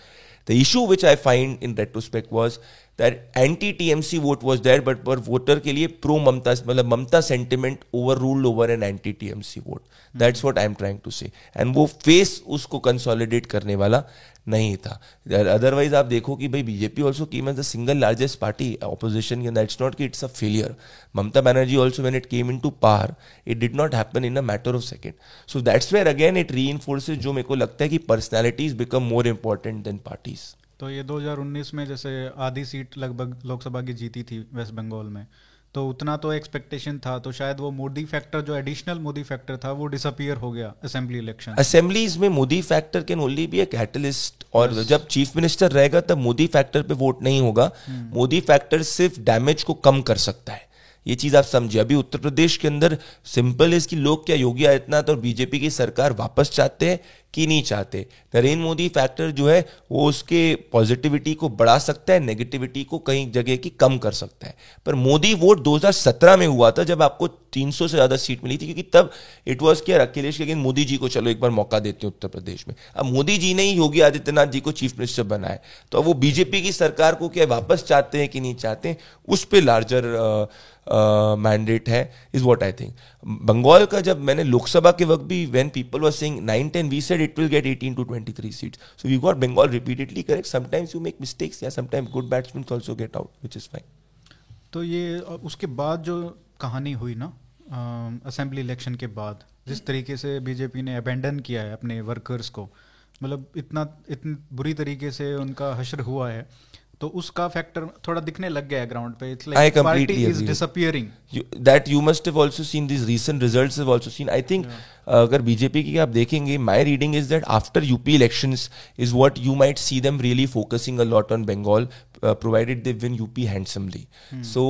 the issue which I find in retrospect was that anti TMC vote was there but पर वोटर के लिए प्रो ममता मतलब Mamata sentiment overruled over an anti TMC vote that's what I am trying to say and वो face उसको consolidate करने वाला नहीं था. अदरवाइज़ आप देखो कि भाई BJP also came as the single largest party opposition के दैट्स नॉट कि it's a failure Mamata Banerjee also when it came in to power it did not happen in a matter of second so that's where again it reinforces जो मेरे को लगता है कि personalities become more important than parties तो ये 2019 में जैसे आधी सीट लगभग लोकसभा की जीती थी वेस्ट बंगाल में तो उतना तो एक्सपेक्टेशन था तो शायद वो मोदी फैक्टर जो एडिशनल मोदी फैक्टर था वो डिसअपियर हो गया असेंबली इलेक्शन असेंबलीज में Modi factor can only be a catalyst और yes. जब चीफ मिनिस्टर रहेगा तब मोदी फैक्टर पे वोट नहीं होगा hmm. मोदी फैक्टर सिर्फ़ डैमेज को कम कर सकता है ये चीज़ आप समझिए। अभी उत्तर प्रदेश के अंदर सिंपल है इसकी लोग क्या? योगी आदित्यनाथ और बीजेपी की सरकार वापस चाहते हैं कि नहीं चाहते? नरेंद्र मोदी फैक्टर जो है, वो उसके पॉजिटिविटी को बढ़ा सकता है नेगेटिविटी को कई जगह की कम कर सकता है। पर मोदी वोट 2017 में हुआ था जब आपको 300 से ज़्यादा सीट मिली थी, क्योंकि तब इट वॉज़ केयर अखिलेश लेकिन मोदी जी को चलो एक बार मौका देते हैं उत्तर प्रदेश में। अब मोदी जी ने ही योगी आदित्यनाथ जी को चीफ मिनिस्टर बनाया। तो अब वो बीजेपी की सरकार को क्या वापस चाहते हैं कि नहीं चाहते उस पर लार्जर मैंडेट है is what I think Bengal का जब मैंने लोकसभा के वक्त भी when people was sing nine ten we said it will get 18 to 23 seats. So we got Bengal repeatedly correct. Sometimes you make mistakes. Yeah, sometimes good batsmen also get out, which is fine. तो ये उसके बाद जो कहानी हुई ना assembly election के बाद जिस तरीके से बीजेपी ने अबेंडन किया है अपने वर्कर्स को मतलब इतना इतनी बुरी तरीके से उनका हशर हुआ है तो उसका फैक्टर थोड़ा दिखने लग गया है ग्राउंड पे it's like party is disappearing that you must have also seen this recent results have also seen I think अगर बीजेपी की आप देखेंगे my reading is that after UP elections is what you might see them really focusing a lot on Bengal provided they win UP handsomely so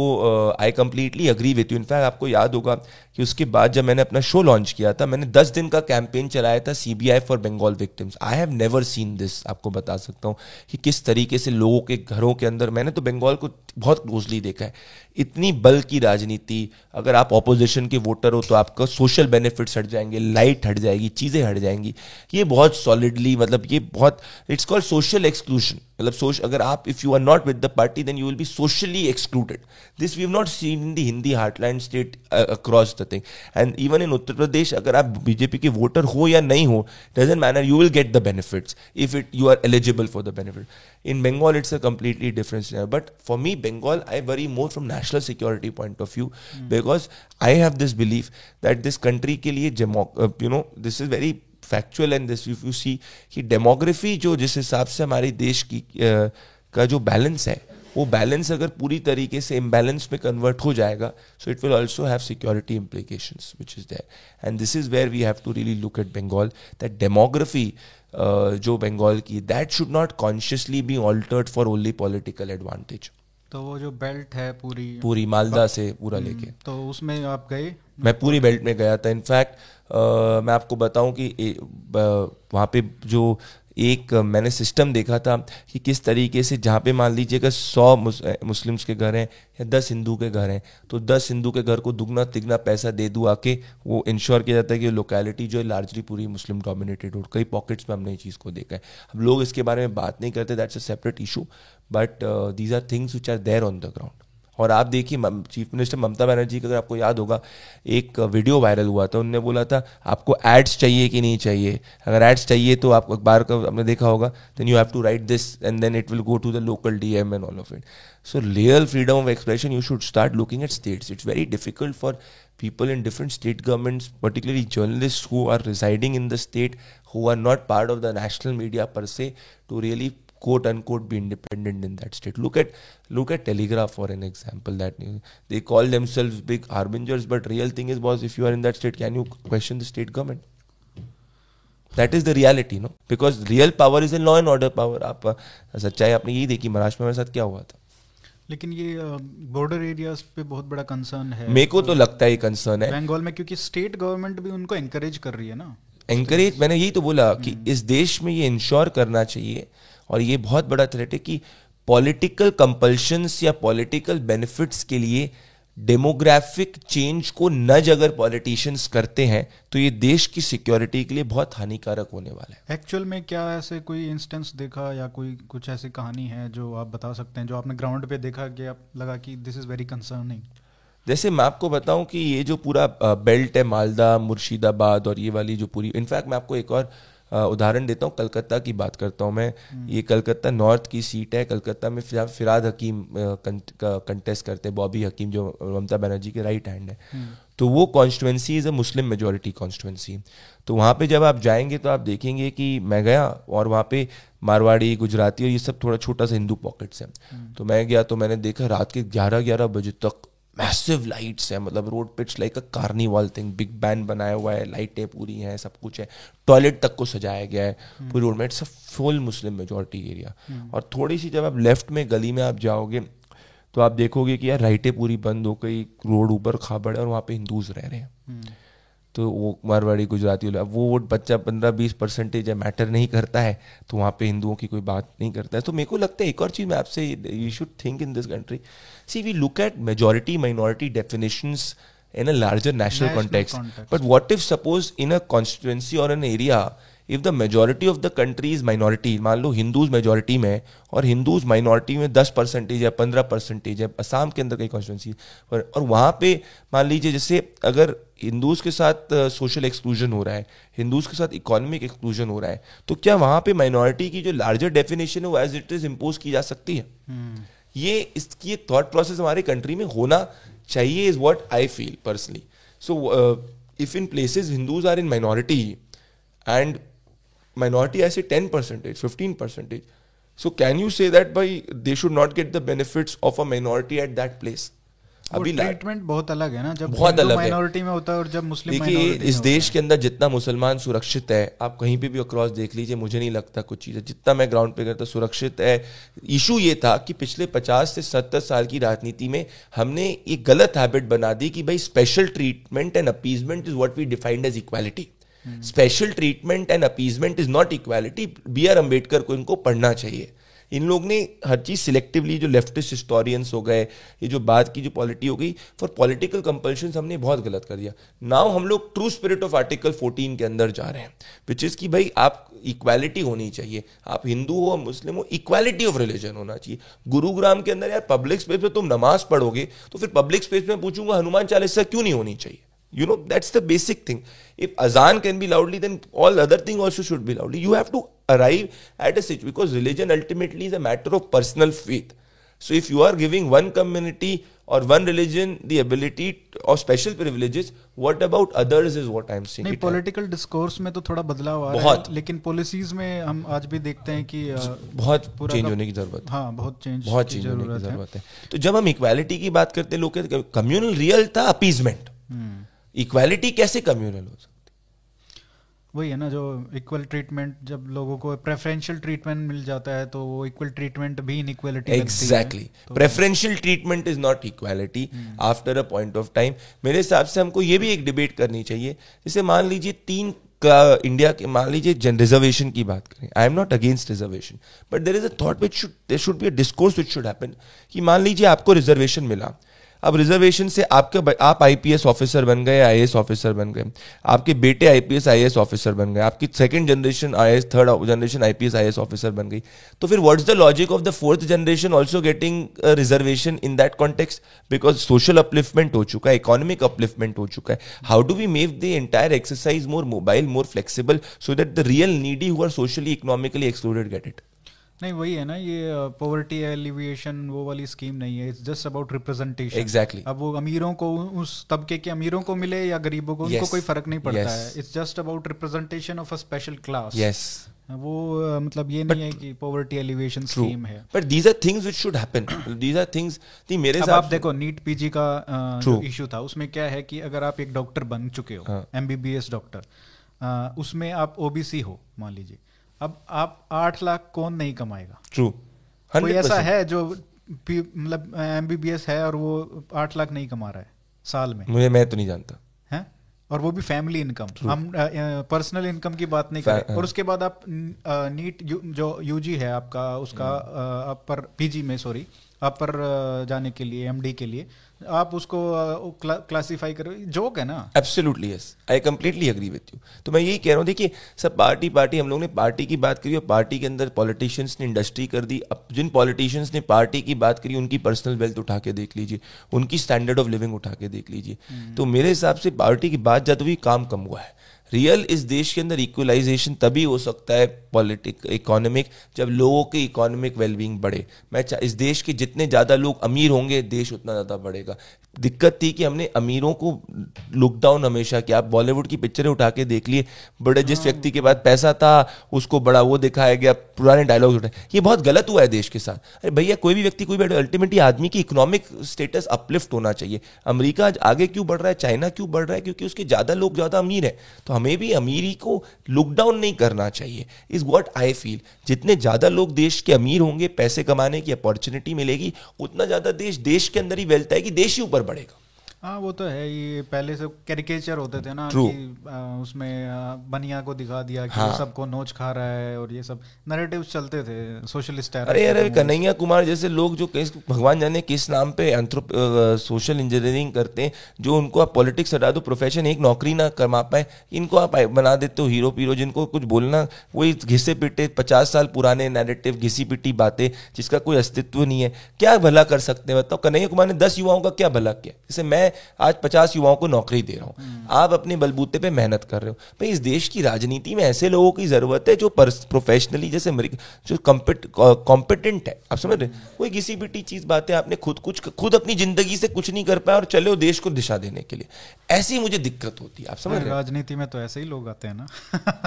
I completely agree with you in fact आपको याद होगा कि उसके बाद जब मैंने अपना show launch किया था, मैंने दस दिन का कैंपेन चलाया था CBI for Bengal victims I have never seen this आपको बता सकता हूँ, कि किस तरीके से लोगों के घरों के अंदर मैंने तो बंगाल को बहुत क्लोजली देखा है। इतनी बल की राजनीति, अगर आप ऑपोजिशन के वोटर हो तो आपका सोशल बेनिफिट्स हट जाएँगे लाइट हट जाएगी, चीज़ें हट जाएँगी। ये बहुत सॉलिडली मतलब ये बहुत इट्स कॉल्ड सोशल एक्सक्लूशन मतलब सोच अगर आप if you are not with the party then you will be socially excluded this we have not seen in the Hindi heartland state across the thing and even in Uttar Pradesh अगर आप BJP के voter हो या नहीं हो doesn't matter you will get the benefits if it you are eligible for the benefit in Bengal it's a completely different scenario. But for me bengal i worry more from national security point of view mm. because i have this belief that this country ke liye uh, you know this is very factual and this if you see कि demography जो जिस हिसाब से हमारे देश की का जो बैलेंस है, वो बैलेंस अगर पूरी तरीके से इम्बैलेंस में कन्वर्ट हो जाएगा so it will also have security implication which is there and this is where we have to really look at Bengal that demography जो बंगाल की that should not consciously be altered for only political advantage तो वो जो belt है पूरी पूरी मालदा से पूरा हम्म, लेके। तो उसमें आप गए? मैं पूरी बेल्ट में गया था। इनफैक्ट मैं आपको बताऊँ कि वहाँ पे जो एक मैंने सिस्टम देखा था कि किस तरीके से जहाँ पे मान लीजिए अगर सौ मुस्लिम्स के घर हैं या दस हिंदू के घर हैं तो दस हिंदू के घर को दुगना तिगना पैसा दे दू आके वो इंश्योर किया जाता है कि लोकेलिटी जो है लार्जली पूरी मुस्लिम डोमिनेटेड हो कई पॉकेट्स में हमने ये चीज़ को देखा है। अब लोग इसके बारे में बात नहीं करते that's a separate issue but these are things which are there on the ground और आप देखिए चीफ मिनिस्टर ममता बनर्जी का अगर आपको याद होगा एक वीडियो वायरल हुआ था उनने बोला था आपको एड्स चाहिए कि नहीं चाहिए? अगर एड्स चाहिए तो आप अखबार का आपने देखा होगा then you have to write this and then it will go to the local D M and all of it so real freedom of expression you should start looking at states it's very difficult for people in different state governments, particularly journalists who are residing in the state, who are not part of the national media per se, to really quote unquote be independent in that state. Look at look at Telegraph for an example. That they call themselves big harbingers, but real thing is, boss, if you are in that state, can you question the state government? That is the reality no because real power is in law and order power आप सच्चाई आपने यही देखी महाराष्ट्र में मेरे साथ क्या हुआ था लेकिन ये बॉर्डर एरियाज़ पे बहुत बड़ा कंसर्न है मेरे को तो लगता है कंसर्न है बंगाल में क्योंकि स्टेट गवर्नमेंट भी उनको एनकरेज कर रही है ना एनकरेज मैंने यही तो बोला कि हम्म। इस देश में ये इंश्योर करना चाहिए और ये बहुत बड़ा थ्रेट है कि पॉलिटिकल कंपल्शंस या पॉलिटिकल बेनिफिट्स के लिए डेमोग्राफिक चेंज को नज अगर पॉलिटिशियंस करते हैं तो ये देश की सिक्योरिटी के लिए बहुत हानिकारक होने वाला है। एक्चुअल में क्या ऐसे कोई इंस्टेंस देखा या कोई कुछ ऐसी कहानी है जो आप बता सकते हैं जो आपने ग्राउंड पे देखा कि आप लगा कि दिस इज़ वेरी कंसर्निंग जैसे मैं आपको बताऊँ कि ये जो पूरा बेल्ट है मालदा मुर्शिदाबाद और ये वाली जो पूरी इनफैक्ट मैं आपको एक और उदाहरण देता हूँ कलकत्ता की बात करता हूँ मैं हम्म। ये कलकत्ता नॉर्थ की सीट है कलकत्ता में फिराद हकीम कंटेस्ट करते हैं बॉबी हकीम जो ममता बनर्जी के राइट हैंड है हम्म। तो वो constituency is a Muslim majority constituency तो वहाँ पे जब आप जाएँगे तो आप देखेंगे कि मैं गया और वहाँ पे मारवाड़ी गुजराती और ये सब थोड़ा छोटा सा हिंदू पॉकेट्स हैं। तो मैं गया तो मैंने देखा रात के ग्यारह ग्यारह बजे तक मैसिव लाइट्स है मतलब road pitch like a carnival thing big ban बनाया हुआ है लाइटें पूरी हैं सब कुछ है टॉयलेट तक को सजाया गया है हम्म। पूरी रोड में it's a full Muslim majority area और थोड़ी सी जब आप लेफ़्ट में गली में आप जाओगे तो आप देखोगे कि यार राइटें पूरी बंद हो गई रोड ऊपर खाबड़ है और वहाँ पे हिंदूज रह रहे हैं हम्म। तो वो मारवाड़ी गुजराती अब वो वोट बच्चा पंद्रह बीस परसेंटेज है मैटर नहीं करता है तो वहाँ पे हिंदुओं की कोई बात नहीं करता है। तो मेरे को लगता है एक और चीज़ मैं आपसे you should think in this country see we look at majority minority definition in a larger national context but what if suppose in a constituency और an area if the majority of the country is minority मान लो Hindus majority में और Hindus minority में दस percentage है पंद्रह percentage है असम के अंदर कई कॉन्स्टिट्यूंसी और, और वहाँ पे मान लीजिए जैसे अगर हिंदूज के साथ सोशल एक्सक्लूजन हो रहा है हिंदूज के साथ इकोनॉमिक एक्सक्लूजन हो रहा है तो क्या वहाँ पे माइनॉरिटी की जो लार्जर डेफिनेशन है वो एज इट इज़ इम्पोज की जा सकती है hmm. ये इसकी थॉट प्रोसेस हमारे कंट्री में होना चाहिए is what I feel personally so if in places Hindus are in minority and minority I say 10 percentage, 15 percentage. So can you say that by they should not get the benefits of a minority at that place? अभी treatment बहुत अलग है ना जब बहुत अलग minority में होता है और जब मुस्लिम देखिए इस देश के अंदर जितना मुसलमान सुरक्षित है आप कहीं पे भी अक्रॉस देख लीजिए मुझे नहीं लगता कुछ चीज़। जितना मैं ग्राउंड पे करता सुरक्षित है। इशू ये था कि पिछले 50 से 70 साल की राजनीति में हमने एक गलत हैबिट बना दी कि भाई special treatment and appeasement is what we defined as equality special treatment and appeasement is not equality B R Ambedkar को इनको पढ़ना चाहिए। इन लोग ने हर चीज़ सिलेक्टिवली जो लेफ्टिस्ट हिस्टोरियंस हो गए, ये जो बात की जो पॉलिटी हो गई फॉर पॉलिटिकल कंपल्शन हमने बहुत गलत कर दिया। नाउ हम लोग ट्रू स्पिरिट ऑफ़ आर्टिकल 14 के अंदर जा रहे हैं विच इज़ की भाई आप इक्वालिटी होनी चाहिए। आप हिंदू हो, मुस्लिम हो इक्वालिटी ऑफ़ रिलीजन होना चाहिए। गुरुग्राम के अंदर यार पब्लिक स्पेस में तुम नमाज़ पढ़ोगे तो फिर पब्लिक स्पेस में पूछूँगा, हनुमान चालीसा क्यों नहीं होनी चाहिए? You know, that's the basic thing. If azan can be loudly, then all other thing also should be loudly. You have to arrive at a situation because religion ultimately is a matter of personal faith. So if you are giving one community or one religion the ability or special privileges, what about others is what I'm saying. नहीं political discourse में तो थोड़ा बदलाव आ रहा है लेकिन policies में हम आज भी देखते हैं कि बहुत चेंज होने की ज़रूरत हाँ बहुत चेंज बहुत चेंज होने की ज़रूरत है तो जब हम इक्वालिटी की बात करते हैं लोग कम्युनल रियल था अपीजमेंट इक्वालिटी कैसे कम्युनल हो सकती? वही है ना जो इक्वल ट्रीटमेंट जब लोगों को प्रेफरेंशियल ट्रीटमेंट मिल जाता है तो वो इक्वल ट्रीटमेंट भी inequality exactly preferential treatment is not equality after a point of time मेरे हिसाब से हमको ये भी एक डिबेट करनी चाहिए। जैसे मान लीजिए तीन का इंडिया के मान लीजिए रिजर्वेशन की बात करें। I am not against reservation but there is a thought which should there should be a discourse which should happen कि मान लीजिए आपको रिजर्वेशन मिला। अब रिजर्वेशन से आपके आप आईपीएस ऑफिसर बन गए आईएएस ऑफिसर बन गए। आपके बेटे आईपीएस आईएएस ऑफिसर बन गए। आपकी second generation IAS third generation IPS IAS officer बन गई। तो फिर what's the logic of the fourth generation also getting reservation in that context because social upliftment हो चुका है इकोनॉमिक अपलिफ्टमेंट हो चुका है। How do we make the entire exercise more mobile more flexible so that the real needy who are socially economically excluded get it नहीं वही है ना ये पॉवर्टी एलिविएशन वो वाली स्कीम नहीं है it's just about representation exactly अब वो अमीरों को उस तबके के अमीरों को मिले या गरीबों को yes. उनको कोई फ़र्क नहीं पड़ता yes. है। It's just about representation of a special class yes वो अ, मतलब ये नहीं है कि पॉवर्टी एलिवेशन स्कीम है। But these are things which should happen these are things नहीं मेरे अब आप देखो नीट पीजी का इशू था उसमें क्या है कि अगर आप एक डॉक्टर बन चुके हो हाँ। एमबीबीएस डॉक्टर उसमें आप ओबीसी हो मान लीजिए। अब आप आठ लाख कौन नहीं कमाएगा? ट्रू कोई ऐसा है जो मतलब एमबीबीएस है और वो आठ लाख नहीं कमा रहा है साल में? मुझे मैं तो नहीं जानता। है? और वो भी फैमिली इनकम हम पर्सनल इनकम की बात नहीं कर करें। हाँ। और उसके बाद आप नीट जो यूजी है आपका उसका हम्म। अपर पीजी में सॉरी अपर जाने के लिए एमडी के लिए आप उसको क्लासिफाई करो। जोक है ना? Absolutely yes I completely agree with you तो मैं यही कह रहा हूँ देखिए सब पार्टी पार्टी हम लोग ने पार्टी की बात करी और पार्टी के अंदर पॉलिटिशियंस ने इंडस्ट्री कर दी। अब जिन पॉलिटिशियंस ने पार्टी की बात करी उनकी पर्सनल वेल्थ उठा के देख लीजिए उनकी स्टैंडर्ड ऑफ़ लिविंग उठा के देख लीजिए। तो मेरे हिसाब से पार्टी की बात जाते हुए काम कम हुआ है रियल इस देश के अंदर इक्वलाइजेशन तभी हो सकता है पॉलिटिक इकोनॉमिक जब लोगों की इकोनॉमिक वेलबींग बढ़े। मैं इस देश के जितने ज़्यादा लोग अमीर होंगे देश उतना ज़्यादा बढ़ेगा। दिक्कत थी कि हमने अमीरों को लुकडाउन हमेशा किया। आप बॉलीवुड की पिक्चरें उठा के देख लिए। बड़े जिस व्यक्ति के पास पैसा था उसको बड़ा वो दिखाया गया पुराने डायलॉग्स उठाए। ये बहुत गलत हुआ है देश के साथ। अरे भैया कोई भी व्यक्ति कोई भी अल्टीमेटली आदमी की इकोनॉमिक स्टेटस अपलिफ्ट होना चाहिए। अमरीका आगे क्यों बढ़ रहा है? चाइना क्यों बढ़ रहा है? क्योंकि उसके ज़्यादा लोग ज़्यादा अमीर है। तो हमें भी अमीरी को लुकडाउन नहीं करना चाहिए। इज़ वॉट आई फील जितने ज़्यादा लोग देश के अमीर होंगे, पैसे कमाने की अपॉर्चुनिटी मिलेगी, उतना ज़्यादा देश देश के अंदर ही वेल्थ आएगी, देश ही ऊपर बढ़ेगा। हाँ वो तो है ये पहले से कैरिकेचर होते थे ना True. कि आ, उसमें आ, बनिया को दिखा दिया कि हाँ। सबको नोच खा रहा है और ये सब। नैरेटिव चलते थे सोशलिस्ट अरे अरे कन्हैया कुमार जैसे लोग जो किस भगवान जाने किस नाम पे एंथ्रोप सोशल इंजीनियरिंग करते हैं जो उनको आप पॉलिटिक्स हटा दो प्रोफेशन एक नौकरी ना कमा पाए इनको आप बना देते हो हीरो पीरो जिनको कुछ बोलना वही घिसे पिटे पचास साल पुराने नैरेटिव घिसी पिटी बातें जिसका कोई अस्तित्व नहीं है। क्या भला कर सकते हैं? बताओ कन्हैया कुमार ने दस युवाओं का क्या भला किया? जैसे मैं आज पचास युवाओं को नौकरी दे रहा हूँ। आप अपने बलबूते पे मेहनत कर रहे हो। भाई इस देश की राजनीति में ऐसे लोगों की ज़रूरत है जो प्रोफेशनली जैसे जो कॉम्पिटेंट है। आप समझ रहे कोई किसी भी चीज़ बात है आपने खुद कुछ खुद अपनी ज़िंदगी से कुछ नहीं कर पाया और चले देश को दिशा देने के लिए। ऐसी मुझे दिक्कत होती है। आप समझ रहे राजनीति में तो ऐसे ही लोग आते हैं ना।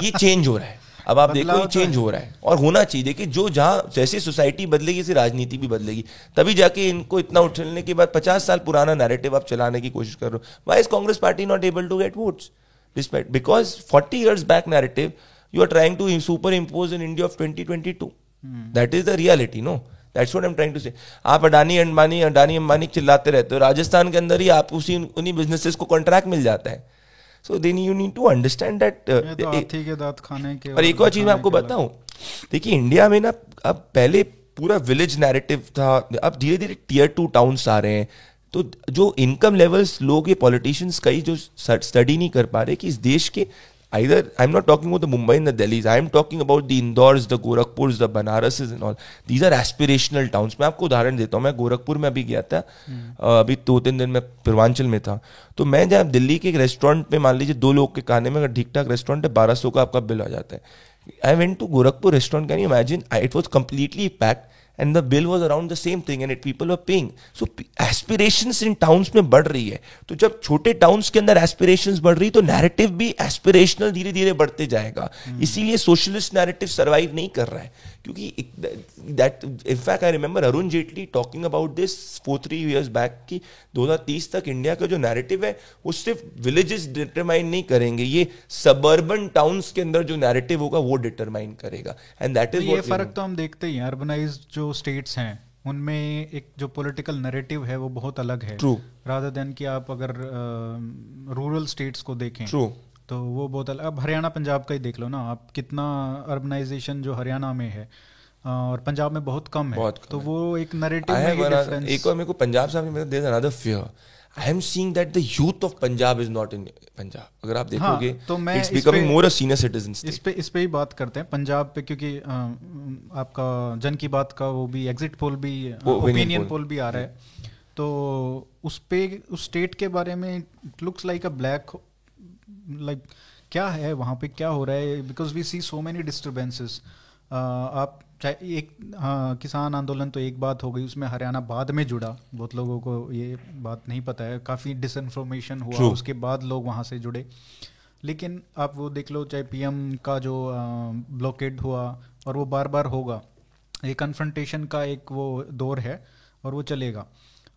ये चेंज हो रहा है। अब आप देखो ये तो चेंज हो। रहा है। और होना चाहिए। देखिए जो जहाँ जैसे सोसाइटी बदलेगी ऐसी राजनीति भी बदलेगी। तभी जाके इनको इतना उछलने के बाद पचास साल पुराना नैरेटिव आप चलाने की कोशिश कर। रहे हो why is Congress party not able to get votes despite because forty years back narrative you are trying to superimpose in India of twenty twenty two that is the reality no that's what I am trying to say आप अडानी अंबानी अडानी अंबानी चिल्लाते रहते हो। राजस्थान के अंदर ही आप उसी उन्हीं businesses को कॉन्ट्रैक्ट मिल जाता है। So then you need to understand that हाथी के दांत खाने के और एक और चीज़ मैं आपको बताऊँ देखिए इंडिया में ना अब पहले पूरा विलेज नैरेटिव था अब धीरे धीरे टीयर टू टाउन्स आ रहे हैं। तो जो इनकम लेवल्स लोग ये पॉलिटिशियंस कई जो स्टडी नहीं कर पा रहे कि इस देश के either i'm not talking about the mumbai and the delhis. I'm talking about the indores the gorakhpurs the banarases and all. These are aspirational towns. मैं आपको उदाहरण देता हूँ। मैं गोरखपुर में अभी गया था। अ, अभी दो तीन दिन में पूर्वांचल में था। तो मैं जब दिल्ली के एक रेस्टोरेंट में मान लीजिए दो लोग के खाने में अगर ठीक ठाक रेस्टोरेंट है बारह सौ का आपका बिल आ जाता है। I went to Gorakhpur restaurant can you imagine it was completely packed and the bill was around the same thing and it people are paying so aspiration in towns में बढ़ रही है। तो जब छोटे टाउन्स के अंदर एस्पिरेशन बढ़ रही तो नैरेटिव भी एस्पिरेशनल धीरे धीरे बढ़ते जाएगा। hmm. इसीलिए सोशलिस्ट नैरेटिव सर्वाइव नहीं कर रहा है। क्योंकि that in fact I remember Arun Jaitley talking about this four three years back कि 2030 तक इंडिया का जो नैरेटिव है वो सिर्फ़ विलेजेस डिटरमाइन नहीं करेंगे। ये सबर्बन टाउन्स के अंदर जो नैरेटिव होगा वो डिटरमाइन करेगा। एंड दैट इज़ ये फ़र्क तो हम देखते हैं अर्बनाइज जो स्टेट्स हैं उनमें एक जो पॉलिटिकल नैरेटिव है वो बहुत अलग है। True. रादर देन कि आप अगर रूरल uh, स्टेट्स को देखें ट्रू तो वो बहुत अलग अब हरियाणा पंजाब का ही देख लो ना आप कितना अर्बनाइजेशन जो हरियाणा में है और पंजाब में बहुत कम है बहुत कम तो है। वो एक नैरेटिव में another- डिफरेंस एक और मेरे को पंजाब साहब ने there another fear I am seeing that the youth of Punjab is not in Punjab. अगर आप देखोगे तो मैं इट्स इस बिकमिंग पे- मोर अ सीनियर सिटीजन इस पे इस पे ही बात करते हैं पंजाब पे क्योंकि आपका जन की बात का वो भी एग्जिट पोल भी ओपिनियन पोल भी आ रहा है। तो उस पे उस स्टेट के बारे में it looks like a black like क्या है? वहाँ पे क्या हो रहा है? Because we see so many disturbances आप चाहे एक हाँ किसान आंदोलन तो एक बात हो गई उसमें हरियाणा बाद में जुड़ा। बहुत लोगों को ये बात नहीं पता है। काफ़ी डिसइंफॉर्मेशन हुआ True. उसके बाद लोग वहाँ से जुड़े। लेकिन आप वो देख लो चाहे पीएम का जो ब्लॉकेड हुआ और वो बार बार होगा। ये कन्फ्रंटेशन का एक वो दौर है और वो चलेगा।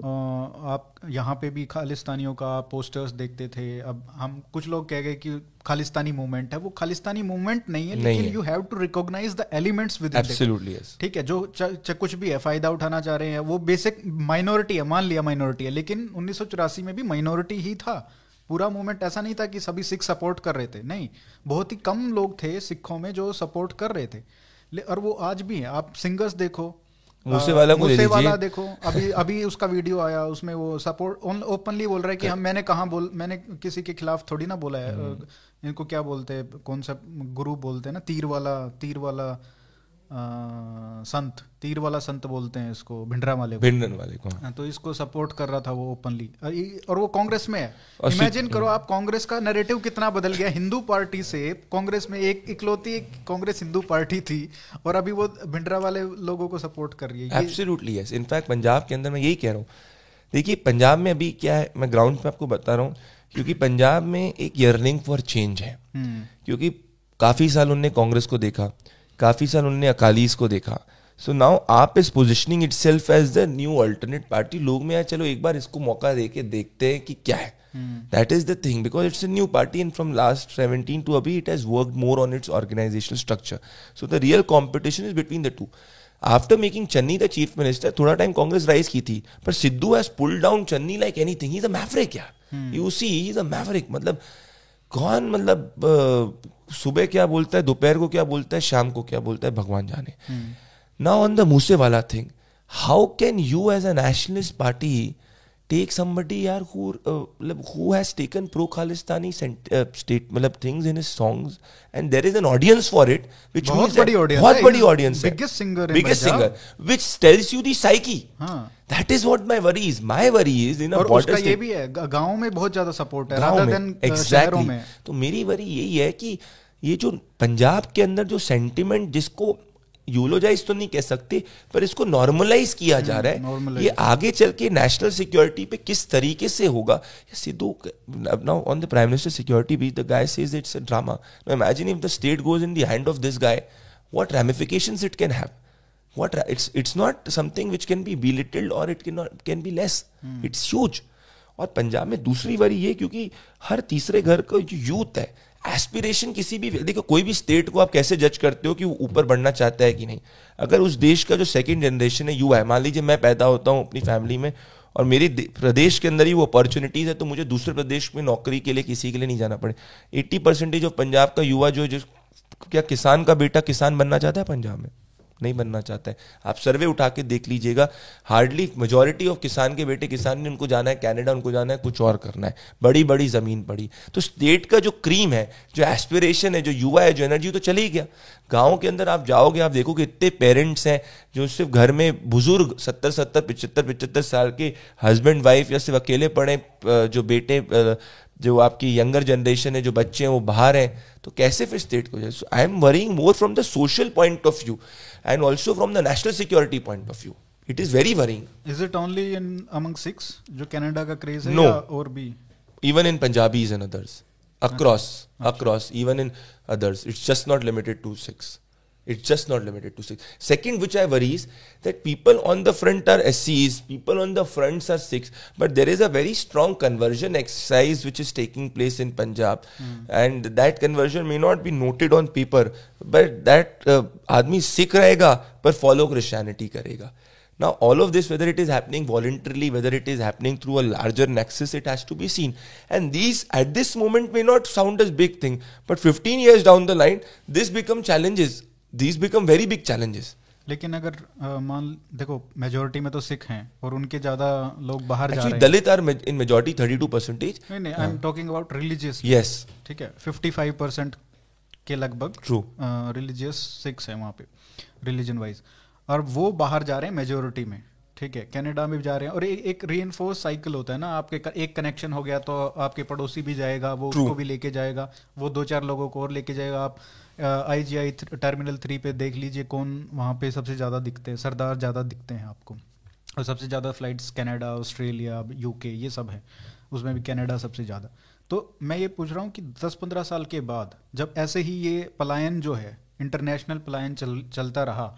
आप यहाँ पे भी खालिस्तानियों का पोस्टर्स देखते थे। अब हम कुछ लोग कह गए कि खालिस्तानी मूवमेंट है। वो खालिस्तानी मूवमेंट नहीं है लेकिन you have to recognise the elements with ठीक है जो च, च, कुछ भी है फ़ायदा उठाना चाह रहे हैं वो बेसिक माइनॉरिटी है मान लिया माइनॉरिटी है लेकिन उन्नीस सौ चौरासी में भी माइनॉरिटी ही था। पूरा मूवमेंट ऐसा नहीं था कि सभी सिख सपोर्ट कर रहे थे। नहीं बहुत ही कम लोग थे सिखों में जो सपोर्ट कर रहे थे। और वो आज भी है। आप सिंगर्स देखो मूसे वाला को मूसे वाला देखो अभी अभी उसका वीडियो आया उसमें वो सपोर्ट ओपनली बोल रहा है कि हम मैंने कहा बोल मैंने किसी के खिलाफ थोड़ी ना बोला है। हम्म। इनको क्या बोलते हैं कौन सा गुरु बोलते हैं ना तीर वाला तीर वाला संत तीर वाला संत बोलते हैं इसको भिंडरा वाले को। भिंडन वाले को हाँ, तो इसको सपोर्ट कर रहा था वो ओपनली और वो कांग्रेस में है। इमेजिन करो आप कांग्रेस का नैरेटिव कितना बदल गया। हिंदू पार्टी से कांग्रेस में एक इकलौती एक कांग्रेस हिंदू पार्टी थी और अभी वो भिंडरा वाले लोगों को सपोर्ट कर रही है। एब्सोल्युटली यस इनफैक्ट पंजाब के अंदर मैं यही कह रहा हूँ। देखिए पंजाब में अभी क्या है मैं ग्राउंड पे आपको बता रहा हूँ क्योंकि पंजाब में एक यर्निंग फॉर चेंज है। हम्म। क्योंकि काफ़ी साल उनने कांग्रेस को देखा। काफ़ी साल उन्होंने अकालीस को देखा। So now AAP is positioning itself as the new alternate party लोग में चलो एक बार इसको मौका दे के देखते हैं कि क्या है। That is the thing because it's a new party and from last seventeen to अभी it has work more on its organisational structure so the real competition is between the two after making Channi the chief minister थोड़ा time Congress rise की थी पर Sidhu has pull down Channi like anything he is a maverick यार you see is a maverick मतलब कौन मतलब सुबह क्या बोलता है दोपहर को क्या बोलता है शाम को क्या बोलता है भगवान जाने। Now on the Moose Wala thing how can you as a nationalist party take somebody यार हु मतलब who has taken pro Khalistani state मतलब things in his songs and there is an audience for it which means बड़ी audience बहुत बड़ी audience biggest singer biggest singer which tells you the psyche हाँ। That is what my worry is my worry is in a border state ये हाँ। भी है गाँव में बहुत ज़्यादा सपोर्ट है रादर देन uh, शहरों में। तो मेरी वरी यही है कि ये जो पंजाब के अंदर जो सेंटीमेंट जिसको यूलोजाइज तो नहीं कह सकते पर इसको नॉर्मलाइज किया जा रहा है। हम्म, ये आगे चल के नेशनल सिक्योरिटी पे किस तरीके से होगा? Sidhu now on the prime minister security भी the guy says it's a drama now imagine if the state goes in the hand of this guy what ramifications it can have what it's it's not something which can be belittled or it can can be less. hmm. it's huge. और पंजाब में दूसरी बारी ये क्योंकि हर तीसरे घर का जो यूथ है। एस्पिरेशन किसी भी देखो, कोई भी स्टेट को आप कैसे जज करते हो कि वो ऊपर बढ़ना चाहता है कि नहीं? अगर उस देश का जो सेकेंड जनरेशन है युवा है मान लीजिए मैं पैदा होता हूँ अपनी फैमिली में और मेरे प्रदेश के अंदर ही वो अपॉर्चुनिटीज़ है तो मुझे दूसरे प्रदेश में नौकरी के लिए किसी के लिए नहीं जाना पड़े। एट्टी परसेंटेज ऑफ़ पंजाब का युवा जो जो क्या किसान का बेटा किसान बनना चाहता है पंजाब में? नहीं बनना चाहता है। आप सर्वे उठा के देख लीजिएगा। हार्डली मेजोरिटी ऑफ़ किसान के बेटे, किसान ने उनको जाना है कैनेडा उनको जाना है, कुछ और करना है। बड़ी बड़ी ज़मीन पड़ी। तो स्टेट का जो क्रीम है, जो एस्पिरेशन है, जो युवा है, जो एनर्जी तो चले ही गया। गाँव के अंदर आप जाओगे, आप देखोगे इतने पेरेंट्स हैं, जो सिर्फ़ घर में बुज़ुर्ग सत्तर सत्तर, पिचहत्तर पिचहत्तर साल के हस्बैंड वाइफ या सिर्फ़ अकेले पड़े जो बेटे जो आपकी यंगर जनरेशन है जो बच्चे हैं वो बाहर हैं तो कैसे फिर स्टेट को जाए? I am worrying more from the social point of view and also from the national security point of view it is very worrying is it only in among Sikhs जो कनाडा का craze है no. और भी? Even in Punjabis and others across across even in others it's just not limited to Sikhs It's just not limited to six. Second, which I worry is that people on the front are SCs, people on the fronts are six, but there is a very strong conversion exercise which is taking place in Punjab, mm. and that conversion may not be noted on paper, but that uh, आदमी सिख रहेगा पर follow Christianity करेगा. Now, all of this, whether it is happening voluntarily, whether it is happening through a larger nexus, it has to be seen. And these, at this moment, may not sound as big thing, but 15 years down the line, this become challenges These become very big challenges लेकिन अगर मान देखो majority में तो सिख हैं और उनके ज़्यादा लोग बाहर जा रहे हैं। Dalit are in majority 32 percentage नहीं नहीं I am talking about religious yes ठीक है 55 परसेंट के लगभग ट्रू रिलीजियस सिक्स है वहाँ पे रिलीजन वाइज और वो बाहर जा रहे हैं मेजोरिटी में ठीक है कनाडा में भी जा रहे हैं। और एक एक री साइकिल होता है ना आपके एक कनेक्शन हो गया तो आपके पड़ोसी भी जाएगा वो True. उसको भी लेके जाएगा वो दो चार लोगों को और लेके जाएगा आप आई जी आई टर्मिनल थ्री पे देख लीजिए कौन वहाँ पे सबसे ज़्यादा दिखते हैं सरदार ज़्यादा दिखते हैं आपको। और सबसे ज़्यादा फ्लाइट्स कनाडा ऑस्ट्रेलिया यूके ये सब है। उसमें भी कनाडा सबसे ज़्यादा। तो मैं ये पूछ रहा हूँ कि 10-15 साल के बाद जब ऐसे ही ये पलायन जो है इंटरनेशनल पलायन चल चलता रहा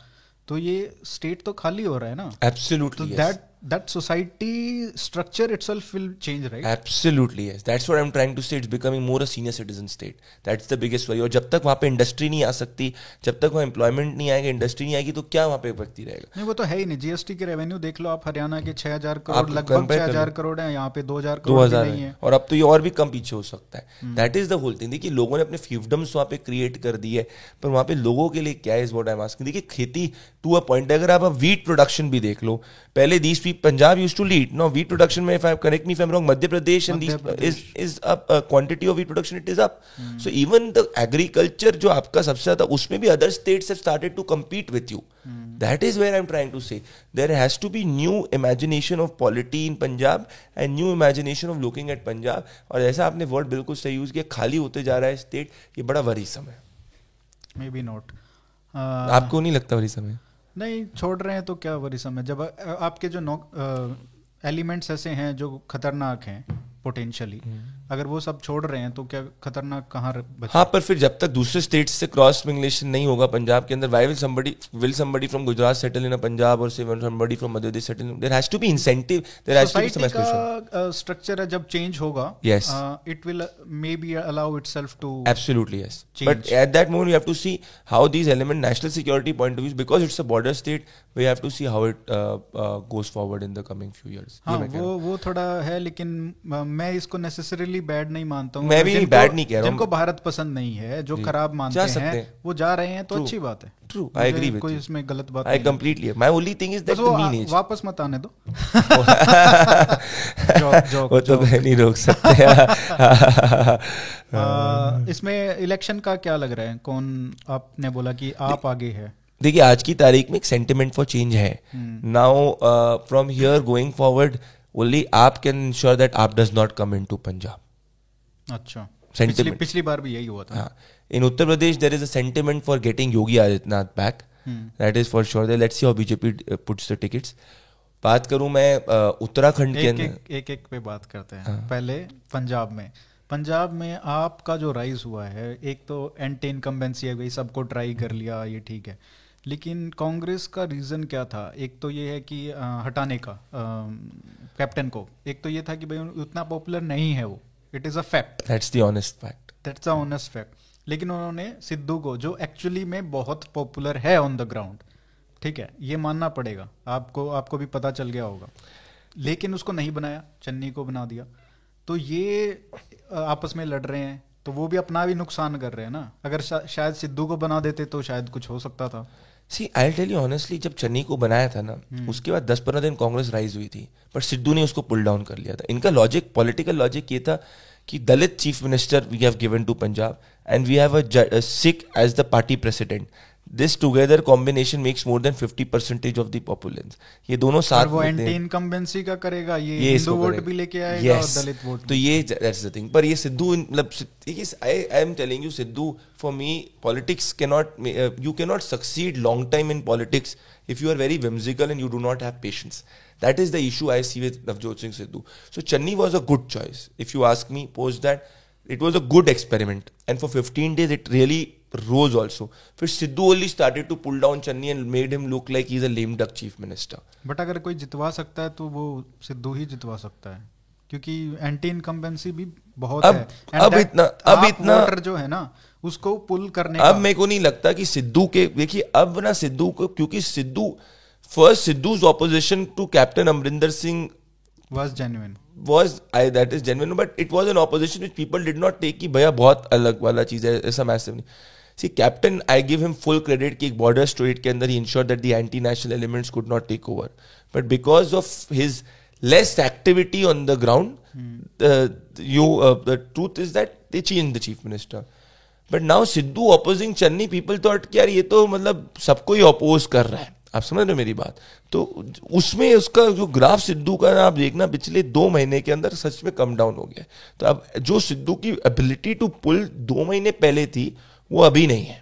तो ये स्टेट तो खाली हो रहा है ना? एब्सोल्युटली तो that that society structure itself will change right? Absolutely yes. That's what i'm trying to say. It's becoming more a senior citizen state. That's the biggest worry. और जब तक वहाँ पे इंडस्ट्री नहीं आ सकती जब तक वहाँ एम्प्लॉयमेंट नहीं आएगा इंडस्ट्री नहीं आएगी तो क्या वहाँ पे व्यक्ति रहेगा? नहीं वो तो है ही नहीं। जीएसटी के रेवेन्यू देख लो आप। हरियाणा के छह हज़ार करोड़ लगभग छह हज़ार करोड़ है। यहाँ पे दो हज़ार करोड़ नहीं है। और अब तो ये और भी कम पीछे हो सकता है। That is the whole thing देखिए लोगों ने अपने फ्यूडम्स वहाँ पे क्रिएट कर दी है पर वहाँ पे लोगों के लिए क्या is what I am asking देखिए खेती टू अ पॉइंट अगर आप वीट प्रोडक्शन भी देख लो पहले Punjab used to wheat. Now, wheat production, if I correct me if I'm wrong, Madhya Pradesh and these Pradesh. is is up uh, quantity of wheat production. It is up. Hmm. So even the agriculture जो आपका सबसे ज़्यादा उसमें भी other states have started to compete with you. Hmm. That is where I'm trying to say there has to be new imagination of polity in Punjab and new imagination of looking at Punjab. और ऐसा आपने word बिल्कुल सही use किया खाली होते जा रहा है स्टेट ये बड़ा वरीसम है मे बी नॉट आपको नहीं लगता वरीसम है नहीं, छोड़ रहे हैं तो क्या वरीसम है जब आपके जो नौ एलिमेंट्स ऐसे हैं जो खतरनाक हैं पोटेंशियली अगर वो सब छोड़ रहे हैं तो क्या खतरनाक कहाँ हाँ पर फिर जब तक दूसरे स्टेट से क्रॉस मिंगलेशन नहीं होगा पंजाब के अंदर why will somebody will somebody from Gujarat settle in Punjab और somebody from Madhya Pradesh settle there has to be incentive there has to be some structure है जब चेंज होगा yes it will may be allow itself to absolutely yes but at that moment you have to see how these element national security point of view because it's a border state we have to see how it goes forward in the coming few years हाँ वो वो थोड़ा है लेकिन मैं इसको necessarily bad नहीं मानता हूँ मैं भी बैड नहीं कह रहा जिनको भारत पसंद नहीं है जो खराब मानते हैं वो जा रहे हैं तो अच्छी बात है। ट्रू आई एग्री विद कोई इसमें गलत बात I completely my only thing is that the mean age वापस मत आने दो। *laughs* वो तो मैं नहीं रोक सकते। *laughs* *laughs* इसमें इलेक्शन का क्या लग रहा है? कौन आपने बोला कि आप आगे है? देखिए आज की तारीख में एक सेंटिमेंट फॉर चेंज है। Now from here going forward only AAP can ensure that AAP does not come into Punjab अच्छा। पिछली, पिछली बार भी यही हुआ था। In Uttar Pradesh there is a sentiment for getting Yogi Adityanath back that is for sure let's see how BJP puts the tickets बात करूँ मैं उत्तराखंड के अंदर। एक, एक एक पे बात करते हैं। हाँ. पहले पंजाब में। पंजाब में आपका जो राइज हुआ है एक तो एंटी इनकम्बेंसी है गई सबको ट्राई कर लिया ये ठीक है। लेकिन कांग्रेस का रीज़न क्या था? एक तो ये है कि आ, हटाने का कैप्टन को। एक तो ये था कि भाई उतना पॉपुलर नहीं है वो। It is a fact that's the honest fact that's the honest fact लेकिन उन्होंने सिद्धू को जो एक्चुअली में बहुत पॉपुलर है ऑन द ग्राउंड ठीक है ये मानना पड़ेगा। आपको आपको भी पता चल गया होगा। लेकिन उसको नहीं बनाया चन्नी को बना दिया। तो ये आपस में लड़ रहे हैं तो वो भी अपना भी नुकसान कर रहे हैं ना। अगर शा, शायद सिद्धू को बना देते तो शायद कुछ हो सकता था। See I tell you honestly जब चन्नी को बनाया था ना hmm. उसके बाद दस पंद्रह दिन कांग्रेस राइज हुई थी पर सिद्धू ने उसको पुल डाउन कर लिया था इनका लॉजिक पॉलिटिकल लॉजिक ये था कि Dalit chief minister we have given to Punjab and we have a Sikh as the party president this together combination makes more than fifty percentage of the populace ये दोनों साथ वो anti का करेगा ये, ये हिंदू वोट भी लेके आएगा yes. और दलित वोट तो ये दैट्स द थिंग पर ये सिद्धू मतलब I am telling you Sidhu for me politics can not you can not succeed long time in politics if you are very whimsical and you do not have patience that is the issue I see with Navjot Singh Sidhu so Channi was a good choice if you ask me pose that it was a good experiment and for fifteen days it really Rose also. फिर Sidhu only started to pull down Channi and made him look like is a lame duck chief minister but अगर कोई जितवा सकता है तो वो सिद्धू ही जितवा सकता है। क्योंकि एंटी इनकम्बेंसी भी बहुत अब, है। अब इतना अब इतना जो है ना उसको पुल करने अब मेरे को नहीं लगता कि सिद्धू के देखिए अब ना सिद्धू को क्योंकि Sidhu first Sidhu opposition to captain Amarinder Singh was genuine. was I that is genuine but it was an opposition which people did not take कि भैया बहुत अलग वाला चीज़ है ऐसा मैसिव नहीं। See captain I give him full credit कि border state के अंदर ensure that the anti national elements could not take over but because of his less activity on the ground truth is that they change the chief minister but now Sidhu opposing Channi people तो अट यार ये तो मतलब सबको ही oppose कर रहा है। आप समझ रहे हो मेरी बात? तो उसमें उसका जो ग्राफ सिद्धू का आप देखना, पिछले दो महीने के अंदर सच में कम डाउन हो गया तो अब जो सिद्धू की एबिलिटी टू पुल दो महीने पहले थी वो अभी नहीं है।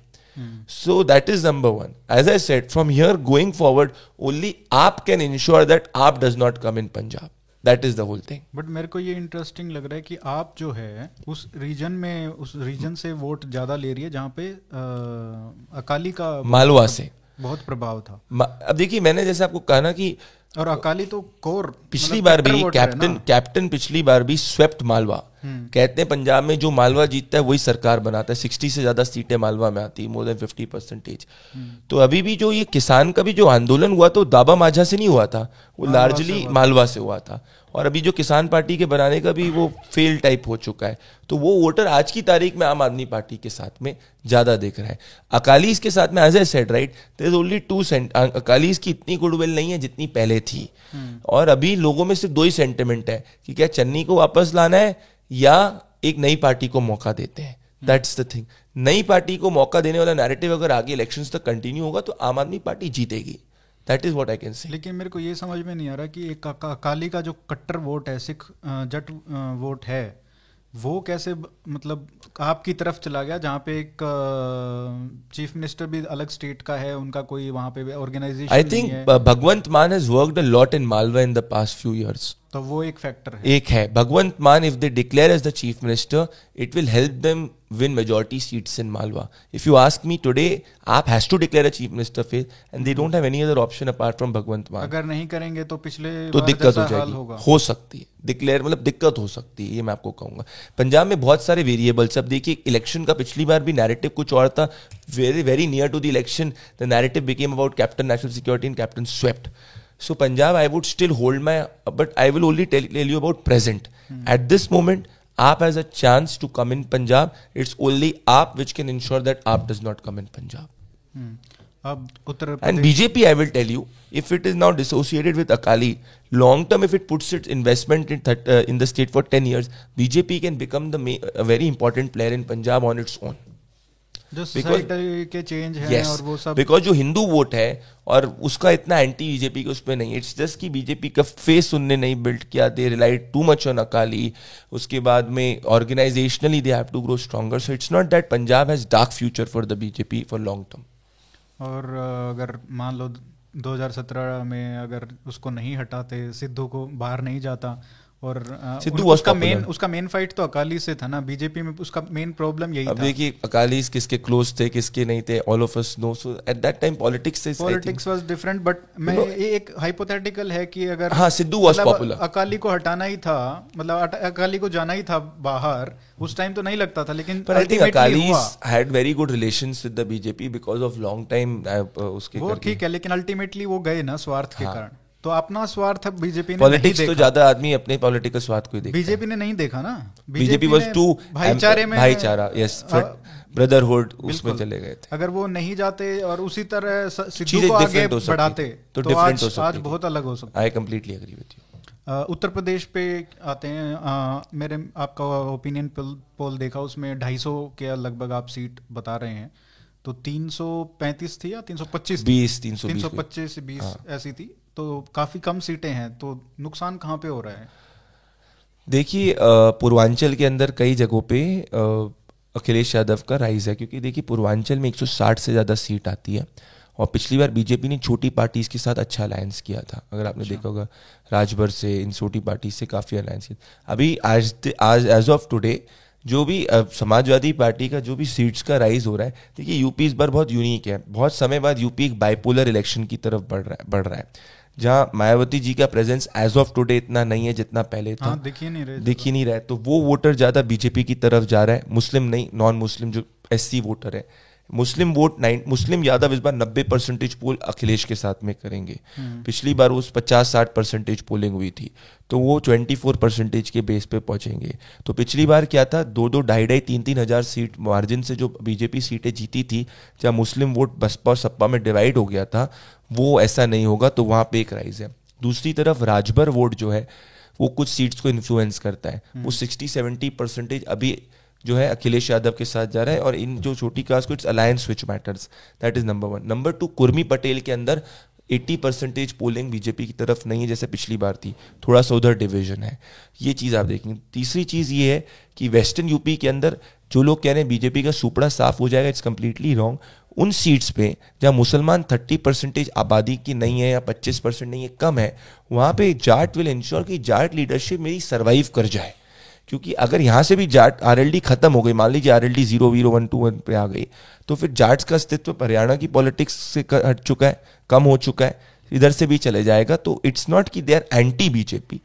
So that is number one as I said from here going forward only AAP can ensure that AAP does not come in Punjab that is the whole thing but मेरे को ये इंटरेस्टिंग लग रहा है कि आप जो है उस रीजन में उस रीजन से वोट ज़्यादा ले रही है जहाँ पे आ, अकाली का मालवा से। बहुत प्रभाव था। अब देखिए मैंने जैसे आपको कहा ना कि और अकाली तो कोर पिछली मतलब बार भी कैप्टन कैप्टन पिछली बार भी स्वेप्ट मालवा। कहते हैं पंजाब में जो मालवा जीतता है वही सरकार बनाता है। सिक्सटी से ज़्यादा सीटें मालवा में आती है मोर देन फिफ्टी परसेंटेज तो अभी भी जो ये किसान का भी जो आंदोलन हुआ तो दाबा माझा से नहीं हुआ था वो लार्जली मालवा से हुआ था। और अभी जो किसान पार्टी के बनाने का भी वो फेल टाइप हो चुका है। तो वो वोटर आज की तारीख में आम आदमी पार्टी के साथ में ज़्यादा देख रहा है। अकालीस के साथ में as a set right there is only two cent Akalis की इतनी गुडविल नहीं है जितनी पहले थी। हम्म। और अभी लोगों में सिर्फ़ दो ही सेंटिमेंट है कि क्या चन्नी को वापस लाना है या एक नई पार्टी को मौका देते हैं। दैट्स द थिंग नई पार्टी को मौका देने वाला नैरेटिव अगर आगे इलेक्शंस तक कंटिन्यू होगा तो आम आदमी पार्टी जीतेगी। That is what I can say लेकिन मेरे को ये समझ में नहीं आ रहा कि एक अकाली का जो कट्टर वोट है सिख जट वोट है वो कैसे मतलब आपकी तरफ़ चला गया जहाँ पे एक चीफ मिनिस्टर भी अलग स्टेट का है उनका कोई वहाँ पे organisation I think Bhagwant Mann has worked a lot in Malwa in the past few years तो वो एक फैक्टर है। एक है। Bhagwant Mann if they declare as the chief minister it will help them win majority seats in Malwa. If you ask me today, आप has to declare a chief minister face and they don't have any other option apart from Bhagwant Mann. अगर नहीं करेंगे तो पिछले तो दिक्कत हो जाएगी। हो सकती है। डिक्लेयर मतलब दिक्कत हो सकती है ये मैं आपको कहूँगा। पंजाब में बहुत सारे वेरिएबल्स अब देखिए इलेक्शन का पिछली बार भी नैरेटिव कुछ और था। Very very near to the election the narrative became about captain national security and captain swept So Punjab, I would still hold my, but I will only tell, tell you about present. Hmm. At this moment, AAP has a chance to come in Punjab. It's only AAP which can ensure that AAP does not come in Punjab. Hmm. and BJP, I will tell you, if it is now dissociated with Akali, long term, if it puts its investment in, th- uh, in the state for 10 years, BJP can become the ma- a very important player in Punjab on its own. जो के change है yes, और वो सब because जो Hindu vote है और उसका इतना एंटी बीजेपी के उस पर नहीं इट्स जस्ट कि बीजेपी का फेस उनने नहीं बिल्ड किया they relied too much on Akali उसके बाद में organisationally they have to grow stronger so it's not that Punjab has dark future for the BJP for long term और अगर मान लो 2017 में अगर उसको नहीं हटाते सिद्धू को बाहर नहीं जाता और सिद्धू उसका मेन उसका मेन फाइट तो अकाली से था ना। बीजेपी में उसका मेन प्रॉब्लम यही अब था। देखिए अकाली किसके क्लोज थे किसके नहीं थे all of us know so at that time politics से पॉलिटिक्स वाज डिफरेंट बट मैं ये एक हाइपोथेटिकल है कि अगर हाँ सिद्धू वाज पॉपुलर मतलब अकाली को हटाना ही था मतलब अकाली को जाना ही था बाहर उस टाइम तो नहीं लगता था लेकिन पर I think Akali had very good relations with the BJP because of long time उसके वो ठीक है लेकिन अल्टीमेटली वो गए ना स्वार्थ के हाँ। कारण। तो अपना स्वार्थ बीजेपी ने पॉलिटिक्स तो ज़्यादा आदमी अपने पॉलिटिकल स्वार्थ को देखा बीजेपी ने नहीं देखा ना? बीजेपी वाज टू भाईचारे में भाईचारा यस ब्रदरहुड उसमें चले गए थे। अगर वो नहीं जाते और उसी तरह सिद्धू को आगे बढ़ाते तो, तो आज, आज बहुत अलग हो सकता I completely agree with you Uttar Pradesh पे आते हैं। आ, मेरे आपका ओपिनियन पोल देखा उसमें 250 के लगभग आप सीट बता रहे हैं। तो 335 थी या 325 20 320 325 से 20 ऐसी थी। तो काफ़ी कम सीटें हैं तो नुकसान कहाँ पे हो रहा है? देखिए पूर्वांचल के अंदर कई जगहों पे अखिलेश यादव का राइज है क्योंकि देखिए पूर्वांचल में 160 से ज़्यादा सीट आती है और पिछली बार बीजेपी ने छोटी पार्टीज़ के साथ अच्छा अलायंस किया था। अगर आपने अच्छा। देखा होगा राजभर से इन छोटी पार्टी से काफ़ी अलायंस किया। अभी आज आज एज ऑफ़ टुडे जो भी समाजवादी पार्टी का जो भी सीट्स का राइज हो रहा है देखिए यूपी इस बार बहुत यूनिक है। बहुत समय बाद यूपी एक बाइपोलर इलेक्शन की तरफ़ बढ़ रहा है बढ़ रहा है। जहाँ मायावती जी का प्रेजेंस एज ऑफ़ टुडे इतना नहीं है जितना पहले था। हाँ, दिख ही नहीं रहे दिख ही नहीं रहा तो वो वोटर ज़्यादा बीजेपी की तरफ़ जा रहा है। मुस्लिम नहीं नॉन मुस्लिम जो एससी वोटर है। मुस्लिम वोट नाइन मुस्लिम यादव इस बार नब्बे परसेंटेज पोल अखिलेश के साथ में करेंगे। हम्म। पिछली बार उस पचास साठ परसेंटेज पोलिंग हुई थी। तो वो ट्वेंटी फोर परसेंटेज के बेस पे पहुँचेंगे। तो पिछली बार क्या था? दो दो ढाई ढाई तीन तीन हज़ार सीट मार्जिन से जो बीजेपी सीटें जीती थी। जहाँ मुस्लिम वोट बसपा और सपा में डिवाइड हो गया था वो ऐसा नहीं होगा तो वहाँ पे एक राइज है। दूसरी तरफ़ राजभर वोट जो है वो कुछ सीट्स को इन्फ्लुएंस करता है। वो सिक्सटी सेवेंटी परसेंटेज अभी जो है अखिलेश यादव के साथ जा रहा है और इन जो छोटी कास्ट को it's alliance which matters that is number one number two Kurmi Patel के अंदर 80 परसेंटेज पोलिंग बीजेपी की तरफ़ नहीं है जैसे पिछली बार थी। थोड़ा सा उधर डिविजन है। ये चीज़ आप देखेंगे। तीसरी चीज़ ये है कि वेस्टर्न यूपी के अंदर जो लोग कह रहे हैं बीजेपी का सुपड़ा साफ़ हो जाएगा इट्स कंप्लीटली रॉन्ग उन सीट्स पे जहाँ मुसलमान थर्टी परसेंटेज आबादी की नहीं है या पच्चीस परसेंट नहीं है, कम है, वहाँ पे जाट विल इंश्योर कि जाट लीडरशिप मेरी सर्वाइव कर जाए। क्योंकि अगर यहाँ से भी जाट आरएलडी खत्म हो गई, मान लीजिए आर एल डी ज़ीरो वीरो वन टू वन पे आ गई तो फिर जाट्स का अस्तित्व हरियाणा की पॉलिटिक्स से हट चुका है, कम हो चुका है, इधर से भी चले जाएगा तो इट्स नॉट कि they are anti BJP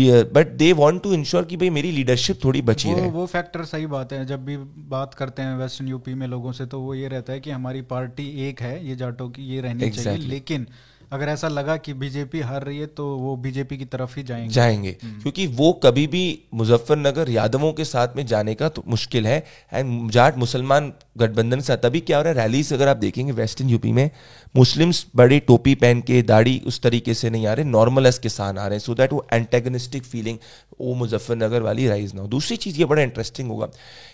but they want to ensure कि भाई मेरी लीडरशिप थोड़ी बची वो, रहे। वो फैक्टर सही बात है। जब भी बात करते हैं वेस्टर्न यूपी में लोगों से तो वो ये रहता है कि हमारी पार्टी एक है ये जाटों की ये रहनी exactly. चाहिए लेकिन अगर ऐसा लगा कि बीजेपी हार रही है तो वो बीजेपी की तरफ़ ही जाएँगे। जाएँगे। हम्म। क्योंकि वो कभी भी मुजफ्फरनगर यादवों के साथ में जाने का तो मुश्किल है। एंड जाट मुसलमान गठबंधन के साथ तभी क्या हो रहा है? रैलीज अगर आप देखेंगे वेस्टर्न यूपी में मुस्लिम्स बड़ी टोपी पहन के दाढ़ी उस तरीके से नहीं आ रहे नॉर्मल एस किसान आ रहे हैं। सो दैट वो एंटेगनिस्टिक फीलिंग वो मुजफ्फरनगर वाली राइज ना हो। दूसरी चीज़ ये बड़ा इंटरेस्टिंग होगा।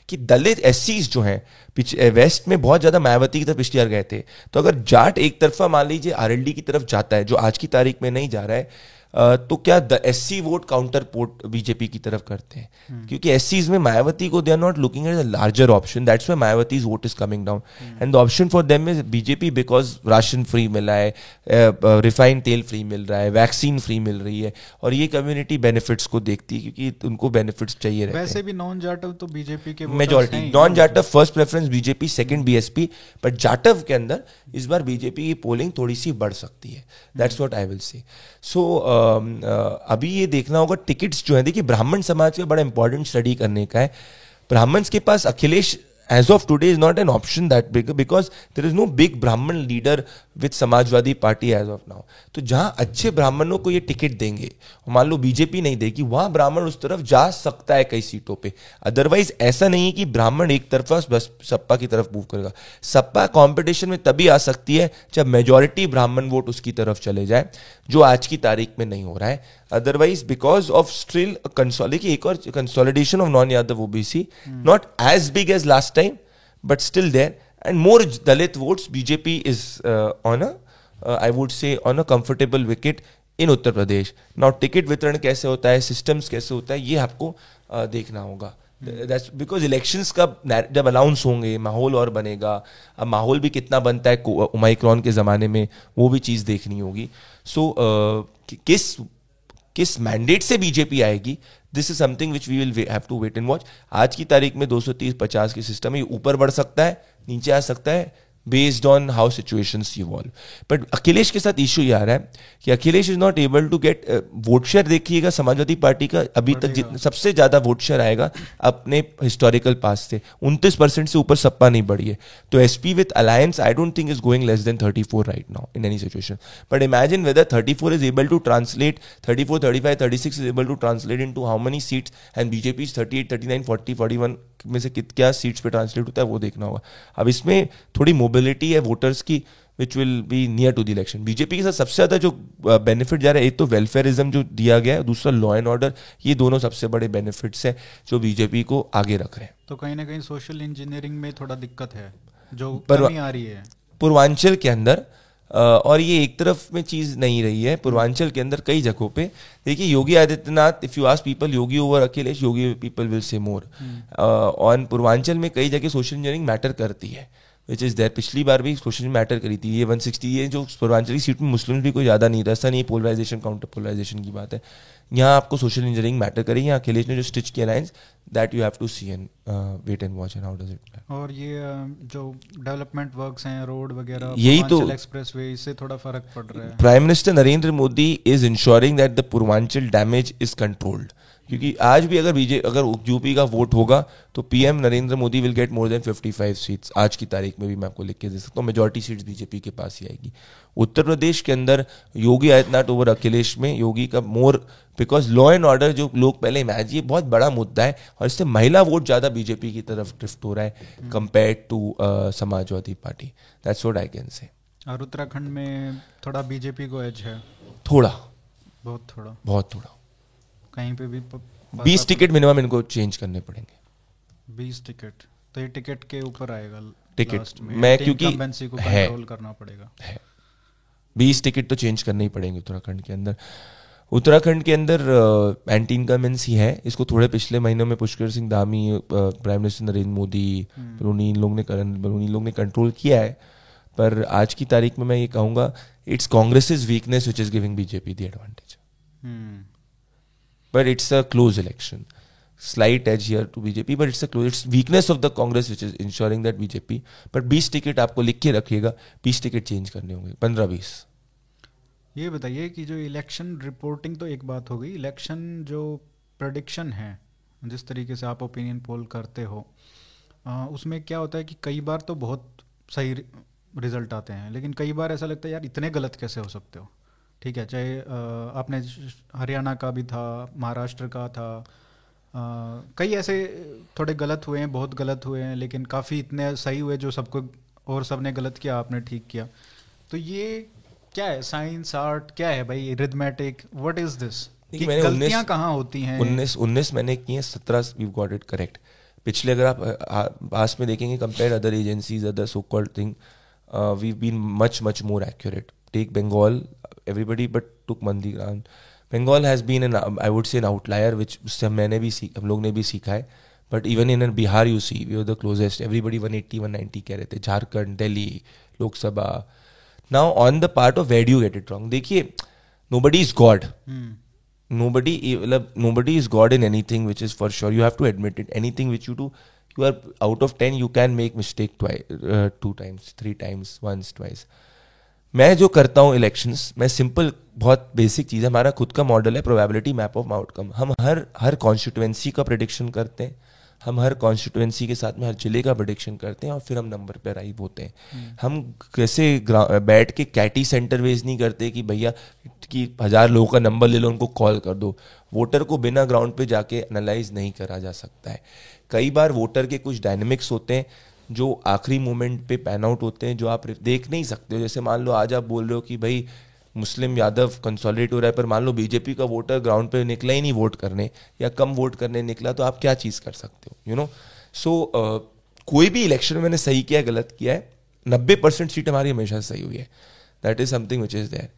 कि दलित एस जो हैं वेस्ट में बहुत ज़्यादा मायावती की तरफ़ पिछली बार गए थे। तो अगर जाट एक तरफा मान लीजिए आरएलडी की तरफ़ जाता है, जो आज की तारीख में नहीं जा रहा है तो क्या the S C vote counter port BJP की तरफ़ करते हैं? hmm. क्योंकि एस में मायावती को they are not looking at the larger option that's why Mayawati vote is coming down and the option for them is BJP because ration free मिला है refined तेल फ्री मिल रहा है वैक्सीन फ्री मिल रही है और ये कम्युनिटी बेनिफिट्स को देखती है क्योंकि उनको बेनिफिट्स चाहिए रहते वैसे भी नॉन जाटव तो बीजेपी के majority non Jatav first preference BJP second BSP but Jatav के अंदर इस बार बीजेपी की पोलिंग थोड़ी सी बढ़ सकती है। दैट्स वॉट आई विल से सो अभी ये देखना होगा टिकट्स जो है, देखिए, ब्राह्मण समाज का बड़ा इंपॉर्टेंट स्टडी करने का है। ब्राह्मण्स के पास Akhilesh as of today is not an option that big, because there is no big brahman leader with Samajwadi party as of now तो जहाँ अच्छे ब्राह्मणों को ये टिकट देंगे मान लो बीजेपी नहीं देगी, वहाँ ब्राह्मण उस तरफ़ जा सकता है कई सीटों पे। अदरवाइज़ ऐसा नहीं है कि ब्राह्मण एक तरफा बस सप्पा की तरफ़ मूव करेगा। सप्पा कंपटीशन में तभी आ सकती है जब मेजोरिटी ब्राह्मण वोट उसकी तरफ़ चले जाए, जो आज की तारीख में नहीं हो रहा है। अदरवाइज़ बिकॉज़ ऑफ़ स्टिल एक और consolidation of non Yadav OBC not as big as last time but still there and more Dalit votes BJP is on I would say on a comfortable wicket in Uttar Pradesh now ticket वितरण कैसे होता है systems कैसे होता है ये आपको uh, देखना होगा. बिकॉज़ इलेक्शंस का जब अनाउंस होंगे माहौल और बनेगा अब माहौल भी कितना बनता है ओमाइक्रॉन के ज़माने में वो भी चीज़ देखनी होगी. सो so, uh, कि, किस किस मैंडेट से बीजेपी आएगी? This is something which we will have to wait and watch आज की तारीख में 230 50 की सिस्टम है ऊपर बढ़ सकता है, नीचे आ सकता है based on how situation evolve but Akhilesh के साथ इशू ये आ रहा है कि Akhilesh is not able to get vote share देखिएगा समाजवादी पार्टी का अभी तक सबसे ज़्यादा वोट शेयर आएगा अपने हिस्टोरिकल पास से उनतीस परसेंट से ऊपर सप्पा नहीं बढ़ी है तो S P with alliance I don't think is going less than thirty four right now in any situation but imagine whether thirty four is able to translate thirty four thirty five thirty six is able to translate in to how many seats and BJP thirty eight thirty nine forty forty one में से कित क्या seats पे translate होता है वो देखना होगा। अब इसमें थोड़ी मोबिलिटी है वोटर्स की which will be near to the election BJP के साथ सबसे ज़्यादा जो बेनिफिट जा रहा है एक तो वेलफेयरिज्म जो दिया गया है दूसरा लॉ एंड ऑर्डर ये दोनों सबसे बड़े बेनिफिट्स है जो बीजेपी को आगे रख रहे हैं। तो कहीं ना कहीं सोशल इंजीनियरिंग में थोड़ा दिक्कत है जो कमी आ रही है। पूर्वांचल के अंदर और ये एक तरफ़ में चीज़ नहीं रही है पूर्वांचल के अंदर कई जगहों पे। देखिए Yogi Adityanath if you ask people Yogi over Akhilesh Yogi people will say more on Purvanchal में कई जगह सोशल इंजीनियरिंग मैटर करती है। विच इज़ देर पिछली बार भी सोशल मैटर करी थी। ये 160 ये जो पूर्वांचली सीट में मुस्लिम भी कोई ज़्यादा नहीं रहता नहीं पोलराइजेशन काउंटर पोलराइजेशन की बात है। यहाँ आपको सोशल इंजीनियरिंग मैटर करेगी यहाँ अखिलेश ने जो स्टिच किया lines that you have to see and wait and watch and how does it और ये uh, जो डेवलपमेंट वर्क्स हैं रोड वगैरह यही तो एक्सप्रेस वे इससे थोड़ा फ़र्क पड़ रहा है। Prime minister Narendra Modi is ensuring that the Purvanchal damage is controlled क्योंकि आज भी अगर बीजे अगर यूपी का वोट होगा तो PM Narendra Modi will get more than 55 seats आज की तारीख में भी मैं आपको लिख के दे सकता हूँ मेजोरिटी सीट्स बीजेपी के पास ही आएगी। उत्तर प्रदेश के अंदर योगी आदित्यनाथ ओवर अखिलेश में योगी का more because law and order जो लोग पहले इमेजिन ये बहुत बड़ा मुद्दा है और इससे महिला वोट ज़्यादा बीजेपी की तरफ़ ड्रिफ्ट हो रहा है compare to Samajwadi party. That's what I can say और उत्तराखंड में थोड़ा बीजेपी को एज है? थोड़ा। बहुत थोड़ा। बहुत थोड़ा। कहीं पे भी बीस टिकट मिनिमम इनको चेंज करने पड़ेंगे। बीस टिकट। तो ये टिकट के ऊपर आएगा टिकट। मैं। क्योंकि है। करना पड़ेगा। है। बीस टिकट तो चेंज करने ही पड़ेंगे उत्तराखंड के अंदर। उत्तराखंड के अंदर एंटी इनकमेंसी है इसको थोड़े पिछले महीनों में पुष्कर सिंह धामी प्राइम मिनिस्टर नरेंद्र मोदी बलूनी लोग ने बलूनी लोग ने कंट्रोल किया है। पर आज की तारीख में मैं ये कहूँगा it's Congress is weakness which is giving BJP the advantage but it's a close election slight edge here to BJP, but it's a close. It's weakness of the Congress which is ensuring that BJP. But 20 ticket आपको लिख के रखिएगा 20 ticket change करने होंगे 15 20 ये बताइए कि जो इलेक्शन रिपोर्टिंग तो एक बात हो गई इलेक्शन जो प्रडिक्शन है जिस तरीके से आप ओपिनियन पोल करते हो आ, उसमें क्या होता है कि कई बार तो बहुत सही रिज़ल्ट आते हैं लेकिन कई बार ऐसा लगता है यार इतने गलत कैसे हो सकते हो ठीक है चाहे आपने हरियाणा का भी था महाराष्ट्र का था कई ऐसे थोड़े गलत हुए हैं बहुत गलत हुए हैं लेकिन काफ़ी इतने सही हुए जो सबको और सबने गलत किया आपने ठीक किया। तो ये क्या है? साइंस आर्ट क्या है भाई? रिदमेटिक व्हाट इज़ दिस गलतियाँ कहाँ होती हैं? उन्नीस उन्नीस मैंने की हैं सत्रह यू गॉट इट करेक्ट पिछले अगर आप पास में देखेंगे compare other agencies other so called thing we been much much more accurate take Bengal everybody but took मंदी ground Bengal has been an I would say an outlier which उससे मैंने भी सीख हम लोग ने भी सीखा है but even in Bihar you see we are the closest everybody one eighty one ninety कह रहे थे Jharkhand Delhi Lok Sabha now on the part of wade you get it wrong देखिए nobody is god nobody मतलब nobody is god in anything which is for sure you have to admit it anything which you do you are out of ten you can make mistake two times three times once twice मैं जो करता हूँ elections मैं simple बहुत basic चीज़ है हमारा खुद का मॉडल है प्रोबेबिलिटी मैप ऑफ़ आउटकम हम हर हर कॉन्स्टिट्युएंसी का प्रिडिक्शन करते हैं हम हर कॉन्स्टिट्युएंसी के साथ में हर ज़िले का प्रिडिक्शन करते हैं और फिर हम नंबर पे अराइव होते हैं। हम्म। हम कैसे बैठ के कैटी सेंटर वेज नहीं करते कि भैया कि हज़ार लोगों का नंबर ले लो उनको कॉल कर दो। वोटर को बिना ग्राउंड पे जाके एनालाइज नहीं करा जा सकता है। कई बार वोटर के कुछ डायनेमिक्स होते हैं जो आखिरी मोमेंट पे पैन आउट होते हैं, जो आप देख नहीं सकते हो। जैसे मान लो आज आप बोल रहे हो कि भाई मुस्लिम यादव कंसोलिडेट हो रहा है, पर मान लो बीजेपी का वोटर ग्राउंड पे निकला ही नहीं वोट करने, या कम वोट करने निकला तो आप क्या चीज़ कर सकते हो यू नो सो कोई भी इलेक्शन में मैंने सही किया, गलत किया है, नब्बे परसेंट सीट हमारी हमेशा सही हुई है। That is something which is there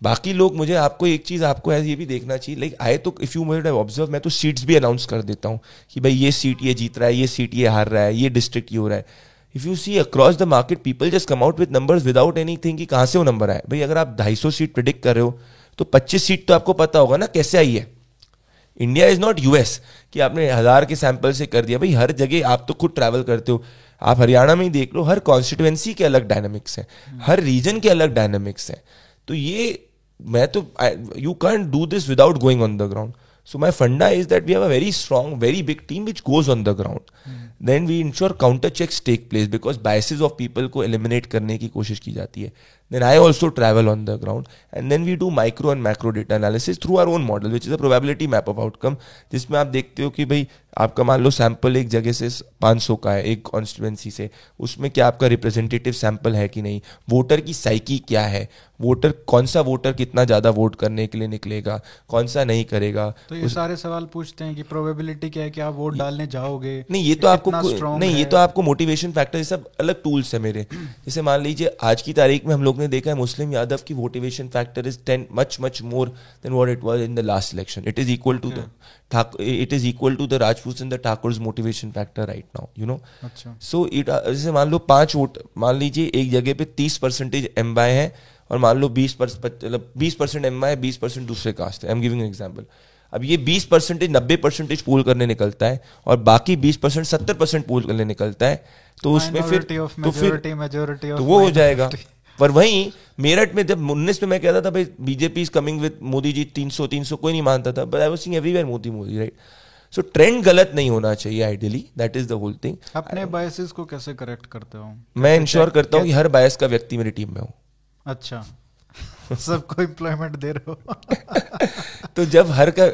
बाकी लोग मुझे, आपको एक चीज़, आपको ये भी देखना चाहिए। लाइक आए तो इफ़ यू मुझे ऑब्ज़र्व मैं तो सीट्स भी अनाउंस कर देता हूँ कि भाई ये सीट ये जीत रहा है, ये सीट ये हार रहा है, ये डिस्ट्रिक्ट ये हो रहा है। If you see across the market people just come out with numbers without anything कहाँ से वो नंबर आए भाई अगर आप ढाई सीट प्रिडिक्ट कर रहे हो तो पच्चीस सीट तो आपको पता होगा ना कैसे आई है। इंडिया इज़ नॉट यूएस कि आपने हज़ार के सैंपल से कर दिया। भाई हर जगह आप तो खुद ट्रैवल करते हो। आप हरियाणा में ही देख लो, हर कॉन्स्टिट्युएंसी के अलग डायनामिक्स हैं। हर रीजन के अलग डायनामिक्स हैं। तो ये मैं तो you can do this without going on the ground so my funda is that we have a very strong very big team which goes on the ground then we ensure counter checks take place because biases of people को eliminate करने की कोशिश की जाती है। Then I also travel on the ground and then we do micro and macro data analysis through our own model which is a probability map of outcome जिसमें आप देखते हो कि भाई आपका मान लो सैंपल एक जगह से 500 का है एक कॉन्स्टिट्युएंसी से उसमें क्या आपका रिप्रेजेंटेटिव सैंपल है कि नहीं वोटर की साइकी क्या है वोटर कौन सा वोटर कितना ज़्यादा वोट करने के लिए निकलेगा कौन सा नहीं करेगा तो ये उस... सारे सवाल पूछते हैं कि प्रोबेबिलिटी क्या है कि आप वोट डालने जाओगे? नहीं ये तो आपको नहीं ये तो आपको मोटिवेशन फैक्टर ये सब अलग टूल्स है मेरे। जैसे मान लीजिए आज की तारीख में हम लोग ने देखा है मुस्लिम यादव की motivation factor is ten much much more than what it was in the last election it is equal to the it is equal to the Rajput in the Thakur motivation factor right now you know so it जैसे मान लो पाँच vote मान लीजिए एक जगह पे तीस percentage M bye है और मान लो बीस मतलब बीस परसेंट एम बाय बीस परसेंट दूसरे कास्ट है। आई एम गिविंग एग्ज़ाम्पल अब ये 20 परसेंटेज नब्बे परसेंटेज पोल करने निकलता है और बाकी 20 परसेंट सत्तर परसेंट पोल करने निकलता है तो उसमें फिर तो फिर तो वो हो जाएगा। *laughs* पर वहीं मेरठ में जब उन्नीस में मैं कहता था भाई BJP is coming with Modi ji तीन सौ तीन सौ कोई नहीं मानता था but I was sing everywhere Modi Modi right so trend गलत नहीं होना चाहिए ideally that is the whole thing अपने बायसेस को कैसे करेक्ट करते हो? मैं इंश्योर करता हूँ कि हर बायस का व्यक्ति मेरी टीम में हो। अच्छा। *laughs* सबको एम्प्लॉयमेंट दे रहे हो। *laughs* तो जब हर का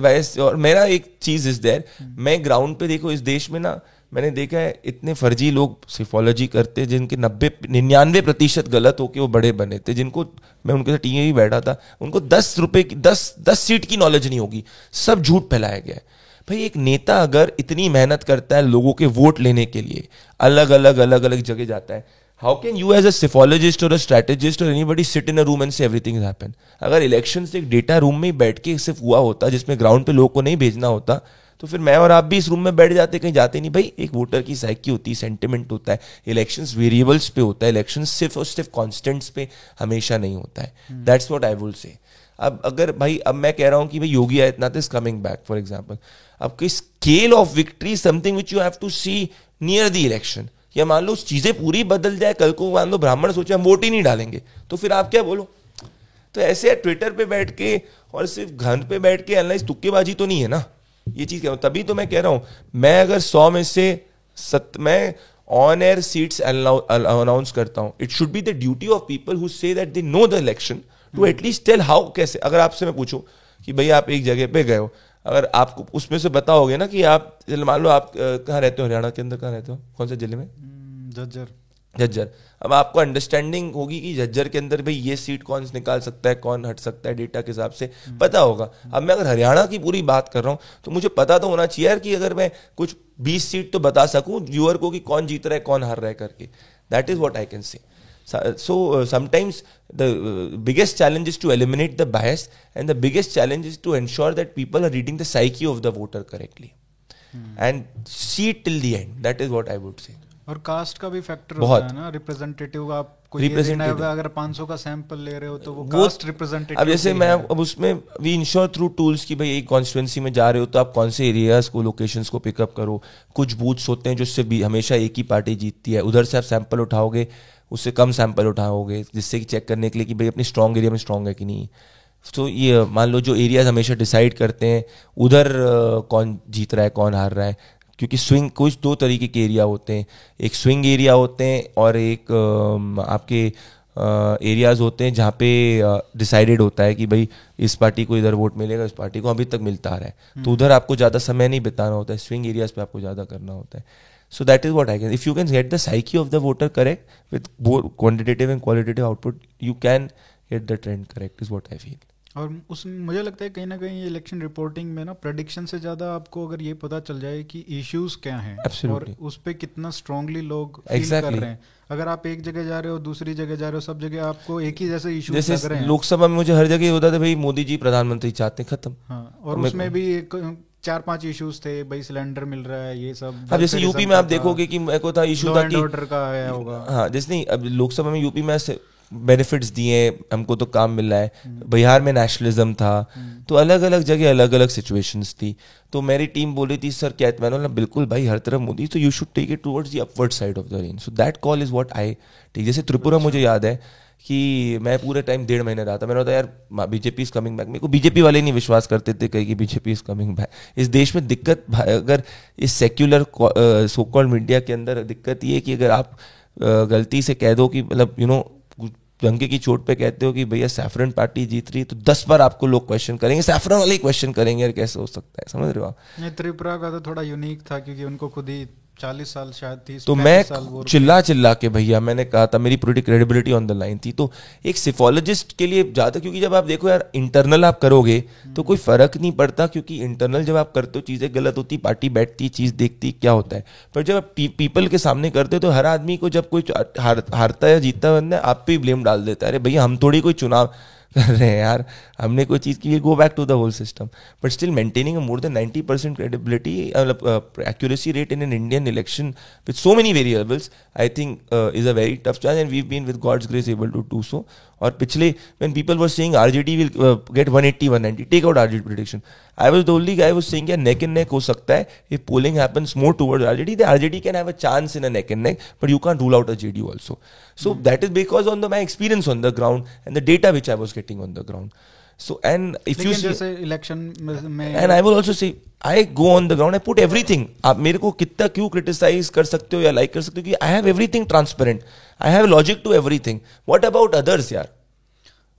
बायस और मेरा एक चीज़ इज़ देयर मैं ग्राउंड पे देखो, इस देश में ना, मैंने देखा है, इतने फर्जी लोग सिफोलॉजी करते, जिनके नब्बे, निन्यानवे प्रतिशत गलत होके वो बड़े बने थे, जिनको मैं उनके साथ टीम भी बैठा था, उनको दस रुपए की, दस दस सीट की नॉलेज नहीं होगी, सब झूठ फैलाया गया है। भाई, एक नेता अगर इतनी मेहनत करता है लोगों के वोट लेने के लिए, अलग अलग अलग अलग जगह जाता है how can you as psephologist और स्ट्रेटेजिस्ट और anybody sit in room and say everything is happen अगर इलेक्शन एक डेटा रूम में ही बैठ के सिर्फ़ हुआ होता जिसमें ग्राउंड पे लोगों को नहीं भेजना होता तो फिर मैं और आप भी इस रूम में बैठ जाते कहीं जाते नहीं। भाई एक वोटर की साइकी होती है सेंटिमेंट होता है इलेक्शन वेरिएबल्स पे होता है इलेक्शन सिर्फ़ और सिर्फ़ कॉन्स्टेंट्स पे हमेशा नहीं होता है। दैट्स वॉट आई वुल से अब अगर भाई अब मैं कह रहा हूँ कि भाई Yogi Adityanath is coming back for example अब की scale of victory something which you have to see near the election या मान लो चीज़ें पूरी बदल जाए, कल को मान लो ब्राह्मण सोचे हम वोट ही नहीं डालेंगे तो फिर आप क्या बोलो? तो ऐसे ट्विटर पे बैठ के और सिर्फ़ घर पे बैठ के एनालाइज तुक्केबाजी तो नहीं है ना? ये चीज़ कह तभी तो मैं कह रहा हूँ, मैं अगर सौ में से सत, मैं ऑन एयर सीट्स अनाउंस करता हूँ it should be the duty of people who say that they know the election to at least tell how कैसे? अगर आपसे मैं पूछूँ कि भाई आप एक जगह पे गए हो अगर आपको उसमें से बताओगे ना कि आप मान लो आप कहाँ रहते हो? हरियाणा के अंदर कहाँ रहते हो? कौन से ज़िले में? हम्म, झज्जर। झज्जर। अब आपको अंडरस्टैंडिंग होगी कि झज्जर के अंदर भाई ये सीट कौन निकाल सकता है कौन हट सकता है डेटा के हिसाब से पता होगा। अब मैं अगर हरियाणा की पूरी बात कर रहा हूँ तो मुझे पता तो होना चाहिए यार कि अगर मैं कुछ बीस सीट तो बता सकूँ व्यूअर को कि कौन जीत रहा है कौन हार रहा है करके। That is what I can see so uh, sometimes the uh, biggest challenge is to eliminate the bias and the biggest challenge is to ensure that people are reading the psyche of the voter correctly hmm. and see it till the end that is what i would say और caste का भी factor होता है ना representative आप representative अगर 500 का sample ले रहे हो तो वो, वो कास्ट रिप्रेजेंटेटिव अब जैसे मैं अब उसमें वी इंश्योर थ्रू टूल्स की भाई एक कॉन्स्टिट्यूंसी में जा रहे हो तो आप कौन से एरियाज़ को लोकेशंस को पिकअप करो कुछ बूथ्स होते हैं जो सिर्फ़ हमेशा एक ही पार्टी जीतती है उधर से आप सैंपल उठाओगे उससे कम सैंपल उठाओगे जिससे कि चेक करने के लिए कि भाई अपनी स्ट्रॉन्ग एरिया में स्ट्रॉन्ग है कि नहीं। तो ये मान लो जो एरियाज़ हमेशा डिसाइड करते हैं उधर कौन जीत रहा है कौन हार रहा है। क्योंकि स्विंग कुछ दो तरीके के एरिया होते हैं। एक स्विंग एरिया होते हैं और एक आपके एरियाज़ होते हैं जहाँ पे डिसाइडेड होता है कि भाई इस पार्टी को इधर वोट मिलेगा इस पार्टी को अभी तक मिलता आ रहा है। तो हम्म। उधर आपको ज़्यादा समय नहीं बिताना होता है स्विंग एरियाज़ पे आपको ज़्यादा करना होता है। So that is what I can if you can get the psyche of the voter correct with quantitative and qualitative output you can get the trend correct is what I feel और उस मुझे लगता है कहीं ना कहीं election reporting में ना प्रडिक्शन से ज़्यादा आपको अगर ये पता चल जाए कि इश्यूज़ क्या हैं और उस पर कितना स्ट्रांगली लोग exactly. कर रहे हैं। अगर आप एक जगह जा रहे हो दूसरी जगह जा रहे हो सब जगह आपको एक ही जैसे इशू जैसे लग रहे हैं। लोकसभा में मुझे हर जगह होता था भाई मोदी जी प्रधानमंत्री चाहते हैं खत्म। हाँ और, और उसमें भी एक चार पाँच इश्यूज़ थे भाई सिलेंडर मिल रहा है ये सब अब जैसे यूपी में आप देखोगे कि मेरे को था इशू था कि ऑर्डर का आया होगा। हाँ जैसे नहीं अब लोकसभा में यूपी में बेनिफिट्स दिए हमको तो काम मिल रहा है। बिहार में नेशनलिज्म था तो अलग अलग जगह अलग अलग सिचुएशंस थी। तो मेरी टीम बोल रही थी सर क्या मैंने बोला बिल्कुल भाई हर तरफ़ मोदी तो you should take it towards the upward side of the range so that call is what I ठीक जैसे त्रिपुरा अच्छा। मुझे याद है कि मैं पूरे टाइम डेढ़ महीने रहा था। मैंने बताया यार बीजेपी इज़ कमिंग बैक मेरे को बीजेपी वाले नहीं विश्वास करते थे कहीं कि बीजेपी इज़ कमिंग बैक इस देश में दिक्कत अगर इस सेक्युलर सोकॉल मीडिया के अंदर दिक्कत ये है कि अगर आप गलती से कह दो कि मतलब यू नो डंके की चोट पे कहते हो कि भैया सैफरन पार्टी जीत रही है तो दस बार आपको लोग क्वेश्चन करेंगे। सैफरन वाले क्वेश्चन करेंगे, यार, कैसे हो सकता है? समझ रहे हो आप? त्रिपुरा का तो थोड़ा यूनिक था क्योंकि उनको खुद ही चालीस साल शायद थी तो मैं चिल्ला चिल्ला के भैया मैंने कहा था मेरी पूरी क्रेडिबिलिटी ऑन द लाइन थी। तो एक सिफोलॉजिस्ट के लिए ज़्यादा क्योंकि जब आप देखो यार इंटरनल आप करोगे तो कोई फ़र्क नहीं पड़ता क्योंकि इंटरनल जब आप करते हो चीज़ें गलत होती पार्टी बैठती चीज़ देखती क्या होता है? पर जब आप पीपल के सामने करते हो तो हर आदमी को जब कोई हारता या जीतता बंदा आप पे ब्लेम डाल देता है। अरे भैया हम थोड़ी कोई चुनाव *laughs* रहे हैं यार, हमने कोई चीज़ की go back to the whole system but still maintaining more than ninety percent credibility accuracy rate in an Indian election with so many variables I think is a very tough charge and we been with god's grace able to do so और पिछले when people were saying they will get 180 190 take out RJD prediction I was the only guy was saying neck in neck हो सकता है. If polling happens more towards RJD the RJD can have a chance in a neck and neck but you can rule out a JD also so that is because on the my experience on the ground and the data which I was getting on the ground So and if you see election में and I will also see I go on the ground I put everything. आप मेरे को कितना क्यों criticise कर सकते हो या लाइक कर सकते हो कि I have everything transparent I have logic to everything what about others यार?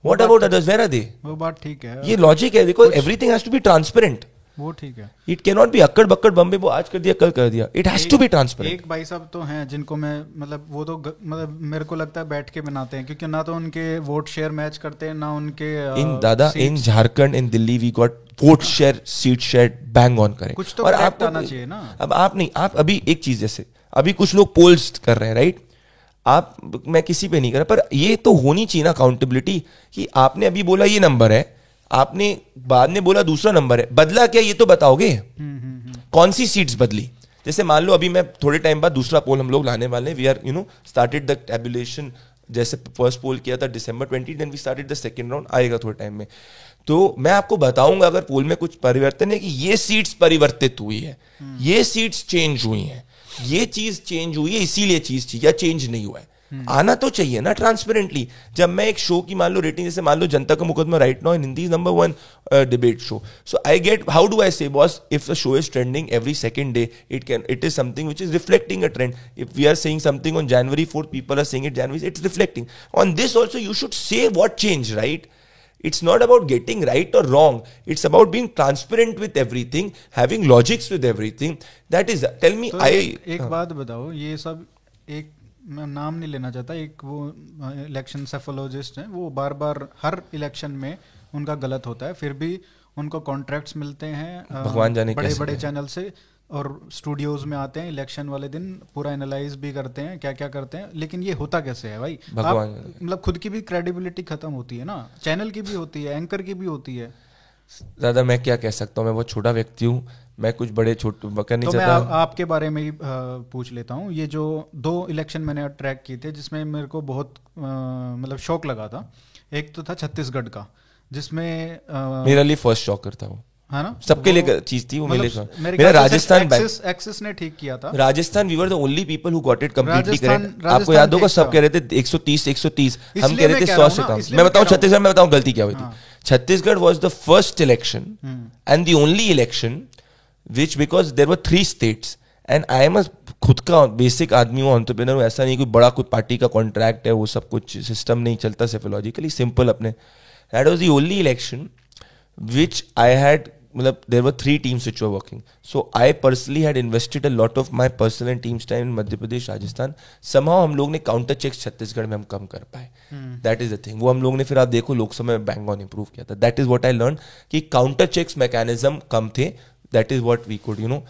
What about others where are they वो बात ठीक है। ये लॉजिक है देखो everything has to be transparent वो ठीक है। इट कैन नॉट बी अक्कड़ बक्कड़ बम्बे वो आज कर दिया कल कर दिया। It has to be transparent एक भाई साहब तो हैं जिनको मैं मतलब वो तो मतलब मेरे को लगता है बैठ के बनाते हैं क्योंकि ना तो उनके वोट शेयर मैच करते हैं ना उनके इन दादा in Jharkhand in Delhi we got vote share seat share bang on करें। कुछ तो और आपको आना चाहिए ना। अब आप नहीं आप अभी एक चीज़ जैसे अभी कुछ लोग पोल्स कर रहे हैं राइट आप मैं किसी पे नहीं कर रहा पर ये तो होनी चाहिए ना अकाउंटेबिलिटी कि आपने अभी बोला ये नंबर है आपने बाद में बोला दूसरा नंबर है। बदला क्या ये तो बताओगे? कौन सी सीट्स बदली? जैसे मान लो अभी मैं थोड़े टाइम बाद दूसरा पोल हम लोग लाने वाले हैं। We are you know started the tabulation जैसे फ़र्स्ट पोल किया था December twenty then we started the second round आएगा थोड़े टाइम में। तो मैं आपको बताऊँगा अगर पोल में कुछ परिवर्तन है कि ये सीट्स परिवर्तित हुई है ये सीट्स चेंज हुई हैं ये चीज़ चेंज हुई है इसीलिए चीज़ थी या चेंज नहीं हुआ है। आना तो चाहिए ना ट्रांसपेरेंटली जब मैं एक शो की मान लो रेटिंग जैसे मान लो जनता का मुकदमा right now in Hindi number one debate show so I get how do I say boss if the show is trending every second day it can it is something which is reflecting a trend if we are saying something on January fourth people are saying it January it's reflecting on this also you should say what change right it's not about getting right or wrong. It's about being transparent with everything having logics with everything. That is tell me तो i एक, एक बात बताओ ये सब एक मैं नाम नहीं लेना चाहता एक वो इलेक्शन सेफोलॉजिस्ट हैं वो बार बार हर इलेक्शन में उनका गलत होता है फिर भी उनको कॉन्ट्रैक्ट्स मिलते हैं भगवान जाने बड़े बड़े चैनल से और स्टूडियोज में आते हैं इलेक्शन वाले दिन पूरा एनालाइज भी करते हैं क्या क्या करते हैं लेकिन ये होता कैसे है भाई? भगवान। मतलब खुद की भी क्रेडिबिलिटी खत्म होती है ना चैनल की भी होती है एंकर की भी होती है। दादा मैं क्या कह सकता हूँ मैं बहुत छोटा व्यक्ति हूँ मैं कुछ बड़े छोटे कर नहीं तो मैं आ, आपके बारे में ही पूछ लेता हूँ। ये जो दो इलेक्शन मैंने ट्रैक किए थे जिसमें मेरे को बहुत मतलब शौक लगा था एक तो था छत्तीसगढ़ का जिसमें मेरे लिए फ़र्स्ट शॉक करता हूँ है ना? सबके लिए चीज़ थी वो मेरे मतलब मेरे मेरा राजस्थान एक्सिस एक्सिस ने ठीक किया था। Rajasthan we were the only people who got it completely correct आपको याद होगा सब कह रहे थे 130 130 हम कह रहे थे कह 100 से कम। मैं बताऊँ हूँ। छत्तीसगढ़ में बताऊँ गलती क्या हुई हाँ। थी Chhattisgarh was the first election and the only election which because there were three states and I am खुद का बेसिक आदमी हूँ ऑन्टरप्रेनर हूँ ऐसा नहीं कोई बड़ा कोई पार्टी का कॉन्ट्रैक्ट है वो सब कुछ सिस्टम नहीं चलता सेफोलॉजिकली सिंपल अपने। That was the only election which I had मतलब there were three teams which were working. So I personally had invested a lot of my personal and team's time in Madhya Pradesh Rajasthan somehow हम लोग ने counter checks Chhattisgarh में हम कम कर पाए। That is the thing वो हम लोग ने फिर आप देखो लोकसभा में बैंक ऑन इंप्रूव किया था। That is what I learn कि काउंटर चेक्स मैकेनिज्म कम थे that is what we could you know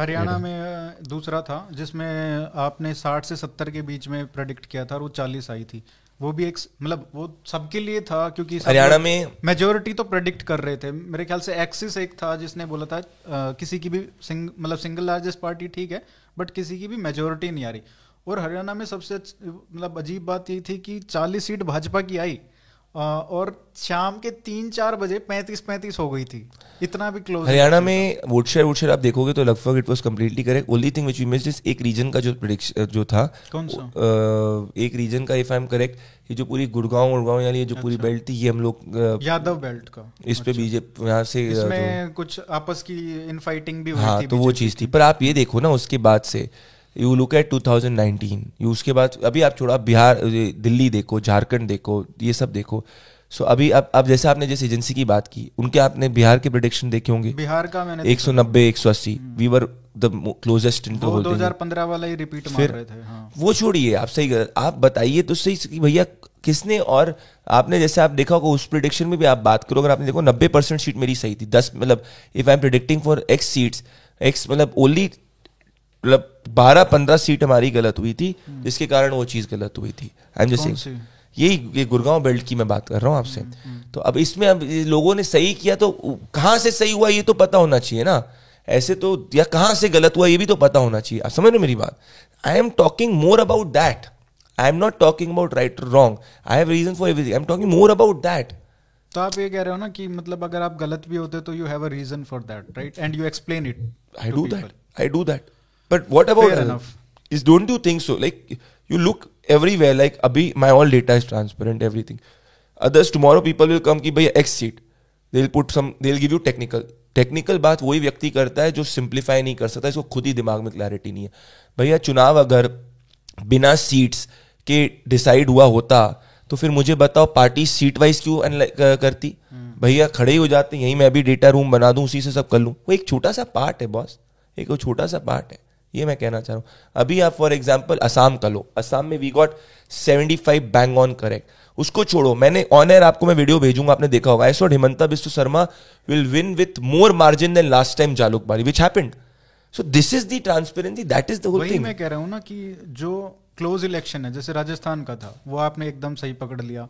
Haryana में दूसरा था जिसमें आपने 60 से 70 के बीच में प्रेडिक्ट किया था और वो 40 आई थी। वो भी एक मतलब वो सबके लिए था क्योंकि हरियाणा में मेजोरिटी तो प्रेडिक्ट कर रहे थे। मेरे ख्याल से एक्सिस एक था जिसने बोला था अ, किसी की भी सिंग मतलब सिंगल लार्जेस्ट पार्टी ठीक है बट किसी की भी मेजोरिटी नहीं आ रही। और हरियाणा में सबसे मतलब अजीब बात ये थी कि 40 सीट भाजपा की आई। और शाम के तीन चार बजे पैंतीस पैंतीस हो गई थी। इतना भी क्लोज हरियाणा में वोट शेयर वोट शेयर आप देखोगे तो लगभग it was completely correct only thing which you miss is एक रीजन का जो prediction- जो था कौन सा? एक रीजन का इफ़ आई एम करेक्ट ये जो पूरी गुड़गांव गुड़गांव यानी ये जो पूरी अच्छा। बेल्ट थी ये हम लोग यादव बेल्ट का। इस पे बीजेपी यहाँ से इसमें कुछ आपस की इनफाइटिंग भी हुई हाँ तो वो चीज़ थी। पर आप ये देखो ना उसके बाद से यू लुक एट 2019 यू उसके बाद अभी आप छोड़ा बिहार दिल्ली देखो झारखंड देखो ये सब देखो। सो so, अभी अब अब जैसे आपने जिस एजेंसी की बात की उनके आपने बिहार के प्रोडिक्शन देखे होंगे। बिहार का मैंने 190 180 we were the closest in वो 2015 वाला ही रिपीट मार रहे थे हाँ। वो छोड़िए आप सही आप बताइए तो सही कि भैया किसने और आपने जैसे आप देखा होगा उस प्रोडिक्शन में भी आप बात करो अगर आपने देखो नब्बे परसेंट सीट मेरी सही थी दस मतलब if I am predicting for X seats X मतलब ओनली मतलब बारह पंद्रह सीट हमारी गलत हुई थी जिसके कारण वो चीज़ गलत हुई थी। आई एम जस्ट यही ये गुड़गांव बेल्ट की मैं बात कर रहा हूँ आपसे। तो अब इसमें अब लोगों ने सही किया तो कहाँ से सही हुआ ये तो पता होना चाहिए ना। ऐसे तो या कहाँ से गलत हुआ ये भी तो पता होना चाहिए। आप समझ रहे मेरी बात? I am talking more about that I am not talking about right wrong I have reason for everything I am talking more about that तो आप ये कह रहे हो ना कि मतलब अगर आप गलत भी होते तो you have a reason for that right and you explain it I do that. I do that. But what about Fair uh, enough. Is don't you think so? Like you look everywhere. Like abhi my all data is transparent. Everything. Others tomorrow people will come कि भैया X seat. They'll put some. They'll give you technical. Technical बात वही व्यक्ति करता है जो simplify नहीं कर सकता इसको खुद ही दिमाग में क्लैरिटी नहीं है भैया चुनाव अगर बिना सीट्स के डिसाइड हुआ होता तो फिर मुझे बताओ पार्टी सीट वाइज क्यों करती भैया खड़े ही हो जाते यहीं मैं भी डेटा रूम बना दूँ उसी से सब कर लूँ वो एक छोटा सा पार्ट है बॉस एक वो छोटा सा पार्ट है ये मैं कहना चाह रहा हूँ। अभी आप फॉर एग्ज़ाम्पल असम का लो। असम में we got 75 bang on correct उसको छोड़ो। मैंने ऑन एयर आपको मैं वीडियो भेजूँगा आपने देखा होगा। I thought Himanta Biswa Sarma will win with more margin than last time Jalukbari which happened so this is the transparency that is the whole thing मैं कह रहा हूँ ना कि जो क्लोज इलेक्शन है जैसे राजस्थान का था वो आपने एकदम सही पकड़ लिया।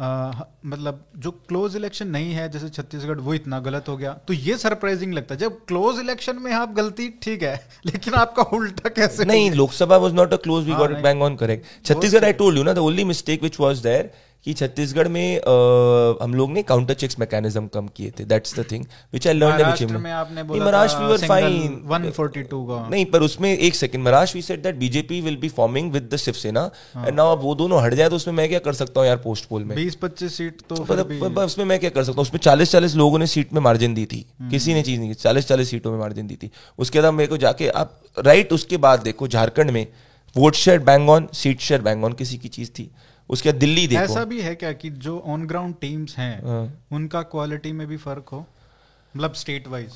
आ, मतलब जो क्लोज इलेक्शन नहीं है जैसे छत्तीसगढ़ वो इतना गलत हो गया। तो ये सरप्राइजिंग लगता है। जब क्लोज इलेक्शन में आप गलती ठीक है *laughs* लेकिन आपका उल्टा कैसे नहीं Lok Sabha was not a close we got bang on correct Chhattisgarh I told you ना the only mistake which was there कि छत्तीसगढ़ में आ, हम लोग ने काउंटर चेक्स मैकेनिज्म कम किए थे that's the thing which I learn Maharashtra में आपने बोला महाराष्ट्र वी वर फाइन 142 का। नहीं पर उसमें एक second Maharashtra we said that BJP will be forming with the Shiv Sena and now अब वो दोनों हट जाए तो उसमें मैं क्या कर सकता हूँ यार पोस्ट पोल में? 20 25 सीट तो पर, उसमें मैं क्या कर सकता हूँ? उसमें 40 40 लोगों ने सीट में मार्जिन दी थी। हम्म। किसी ने चीज़ नहीं की 40 40 सीटों में मार्जिन दी थी। उसके बाद मेरे को जाके आप राइट उसके बाद देखो झारखंड में vote share bang on seat share bang on किसी की चीज़ थी। उसके बाद दिल्ली देखो। ऐसा भी है क्या कि जो ऑन ग्राउंड टीम्स हैं हाँ। उनका क्वालिटी में भी फ़र्क हो? मतलब स्टेट वाइज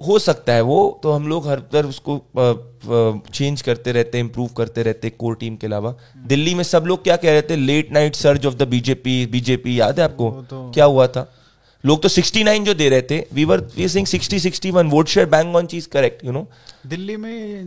हो सकता है वो तो हम लोग हर बार उसको चेंज करते रहते हैं इंप्रूव करते रहते हैं कोर टीम के अलावा। दिल्ली में सब लोग क्या कह रहे थे? Late night surge of the BJP BJP याद है आपको? तो क्या हुआ था? लोग तो 69 जो दे रहे थे we were saying 60 61 vote share bang on cheese correct you know Delhi में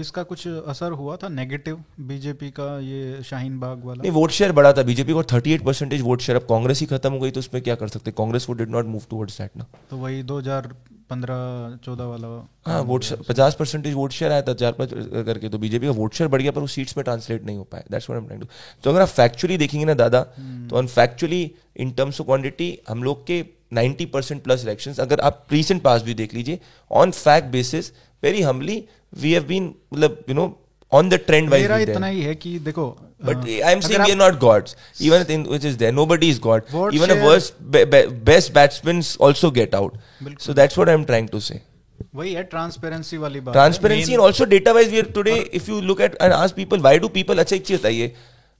इसका कुछ असर हुआ था? नेगेटिव बीजेपी का ये शाहीन बाग वाला? नहीं वोट शेयर बढ़ा था। बीजेपी को 38 परसेंटेज वोट शेयर अब कांग्रेस ही खत्म हो गई तो उसमें क्या कर सकते? कांग्रेस वो did not move towards that ना। तो वही 2015 14 वाला हाँ वोट पचास परसेंटेज वोट शेयर आया था चार पाँच करके तो बीजेपी का वोट शेयर बढ़ गया पर वो सीट्स में ट्रांसलेट नहीं हो पाया। That's what I am to तो अगर आप फैक्चुअली देखेंगे ना दादा हम्म। तो on factually in terms of quantity हम लोग के 90 परसेंट प्लस इलेक्शंस अगर आप रीसेंट पास भी देख लीजिए on fact basis very humbly we have been मतलब you know on the trend wise मेरा इतना ही है कि देखो am saying we are not gods. even in which is there nobody is god. Even a worst be, be, best batsmen also get out. so that's what i am trying to say. वही है transparency वाली बात transparency and also data wise we are today if you look at and ask people why do people अच्छा एक चीज़ बताइए।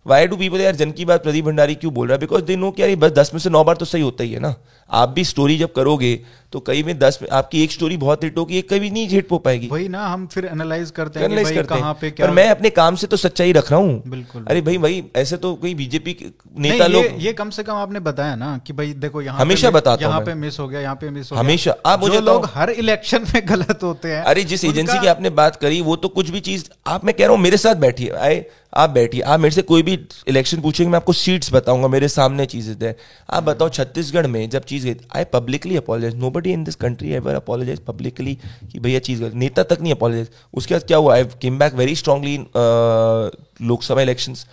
Why do people यार जन की बात प्रदीप भंडारी क्यों बोल रहा है? बिकॉज़ दे नो क्या बस दस में से नौ बार तो सही होता ही है ना। आप भी स्टोरी जब करोगे तो कई में दस में आपकी एक स्टोरी बहुत हिट होगी एक कभी नहीं हिट हो पाएगी। वही ना हम फिर एनालाइज करते हैं एनालाइज करते हैं। पे क्या पर मैं अपने काम से तो सच्चाई रख रहा हूँ। बिल्कुल। अरे भाई भाई ऐसे तो कोई बीजेपी नेता लोग ये, ये कम से कम आपने बताया ना कि भाई देखो यहाँ हमेशा बताता यहाँ पे मिस हो गया यहाँ पे मिस हो हमेशा। आप मुझे लोग हर इलेक्शन में गलत होते हैं अरे जिस एजेंसी की आपने बात करी वो तो कुछ भी चीज़ आप मैं कह रहा हूँ मेरे साथ बैठिए आए आप बैठिए। आप मेरे से कोई भी इलेक्शन पूछेंगे मैं आपको सीट्स बताऊँगा मेरे सामने चीज़ें आप बताओ छत्तीसगढ़ में जब चीज़ गई। I publicly apologize nobody in this country ever apologize publicly कि भैया चीज़ नेता तक नहीं अपोलोजाइज उसके बाद क्या हुआ? I came back very strongly Lok Sabha elections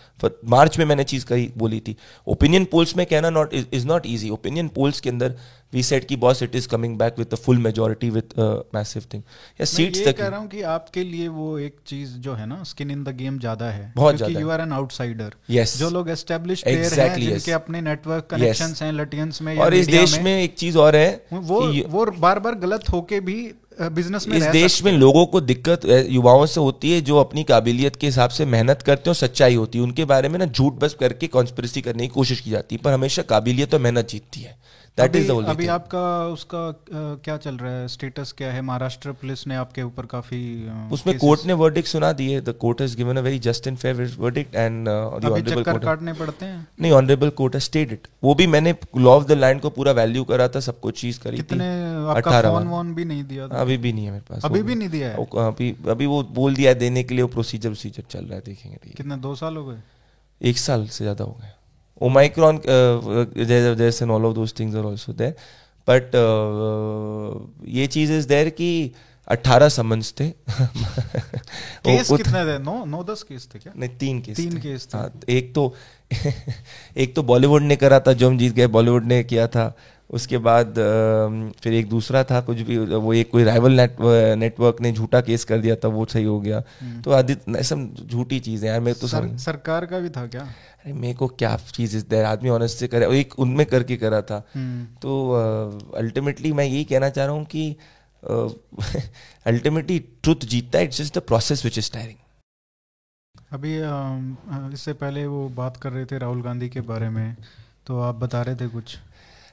March में मैंने चीज़ कही बोली थी ओपिनियन पोल्स में कहना not is not easy opinion polls के अंदर वी सेट की boss it is coming back with full majority with massive thing या सीट्स तक कह रहा हूँ कि आपके लिए वो एक चीज़ जो है ना स्किन इन द गेम ज़्यादा है। बहुत ज़्यादा you are an outsider yes जो लोग एस्टैब्लिश प्लेयर exactly, हैं जिनके yes. अपने नेटवर्क कनेक्शंस हैं लटियंस में और इस देश में एक चीज़ और है वो वो बार बार गलत होके भी बिज़नेस में इस देश में लोगों को दिक्कत युवाओं से होती है जो अपनी काबिलियत के हिसाब से मेहनत करते हैं और सच्चाई होती है। उनके बारे में ना झूठ बस करके कॉन्स्परेसी करने की कोशिश की जाती है पर हमेशा काबिलियत और मेहनत जीतती है। दैट इज़ द अभी आपका उसका uh, क्या चल रहा है? स्टेटस क्या है? महाराष्ट्र पुलिस ने आपके ऊपर काफ़ी uh, उसमें कोर्ट ने वर्डिक्ट सुना दी है। The court has given a very just and fair verdict and the honourable court काटने पड़ते हैं? नहीं ऑनरेबल कोर्ट हैज़ स्टेटेड वो भी मैंने लॉ ऑफ़ द लैंड को पूरा वैल्यू करा था सब कुछ चीज़ करी कितने आपका फ़ोन वोन भी नहीं दिया था? अभी भी नहीं है मेरे पास अभी भी नहीं दिया है? अभी अभी वो बोल दिया देने के लिए वो प्रोसीजर प्रोसीजर चल रहा है देखेंगे। कितने दो साल हो गए? एक साल से ज़्यादा हो गए। Omicron, uh, there, there's and all of those things are also there. But uh, ये चीज़ इज़ देयर कि अट्ठारह समन्स थे। *laughs* केस कितने थे? नौ नौ दस केस थे क्या? नहीं तीन केस तीन केस थे। हाँ, एक तो *laughs* एक तो बॉलीवुड ने करा था जो हम जीत गए बॉलीवुड ने किया था। उसके बाद फिर एक दूसरा था कुछ भी वो एक कोई राइवल नेट, नेटवर्क ने झूठा केस कर दिया था वो सही हो गया। हम्म। तो आदित्य सब झूठी चीज़ें यार मैं तो सर, सरकार का भी था क्या? अरे मेरे को क्या चीज़ इस देर आदमी ऑनेस्ट से करे एक उनमें करके करा था। हम्म। तो अल्टीमेटली मैं यही कहना चाह रहा हूँ कि अल्टीमेटली ट्रुथ *laughs* जीतता है it's just the process which is tiring अभी इससे पहले वो बात कर रहे थे राहुल गांधी के बारे में तो आप बता रहे थे कुछ?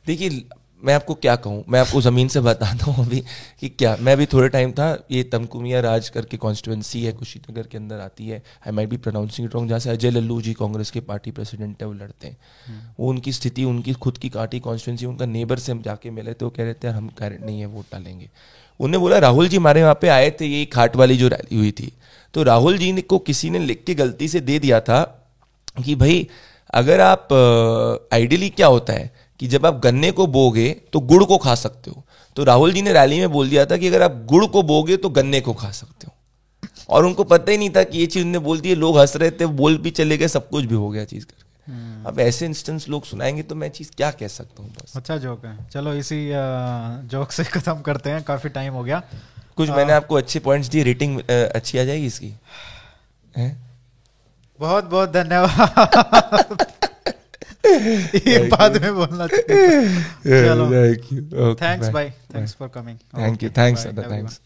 देखिए मैं आपको क्या कहूँ? मैं आपको ज़मीन से बताता हूँ अभी कि क्या मैं अभी थोड़े टाइम था ये तमकुमिया राज करके कॉन्स्टिट्यूंसी है कुशीनगर के अंदर आती है। I might be pronouncing it wrong जहाँ से अजय लल्लू जी कांग्रेस के पार्टी प्रेसिडेंट है वो लड़ते हैं। वो उनकी स्थिति उनकी खुद की पार्टी कॉन्स्टिट्यूंसी उनका नेबर से हम जाके मिले थे वो कह रहे थे हम कह नहीं है वोट डालेंगे। उन्हें बोला राहुल जी हमारे वहाँ पे आए थे ये खाट वाली जो रैली हुई थी। तो राहुल जी ने को किसी ने लिख के गलती से दे दिया था कि भाई अगर आप आइडियली क्या होता है कि जब आप गन्ने को बोगे तो गुड़ को खा सकते हो। तो राहुल जी ने रैली में बोल दिया था कि अगर आप गुड़ को बोगे तो गन्ने को खा सकते हो। और उनको पता ही नहीं था कि ये चीज़ उन्होंने बोल दी लोग हंस रहे थे बोल भी चले गए सब कुछ भी हो गया चीज़ करके। हम्म। अब ऐसे इंस्टेंस लोग सुनाएँगे तो मैं चीज़ क्या कह सकता हूँ बस। अच्छा जोक है। चलो इसी जोक से *laughs* खत्म करते हैं। काफ़ी टाइम हो गया। कुछ मैंने आपको अच्छे पॉइंट्स दिए रेटिंग अच्छी आ जाएगी इसकी? है? बहुत बहुत धन्यवाद। *laughs* ये बाद में बोलना चाहिए चलो थैंक्स भाई thanks for coming thank you thanks thanks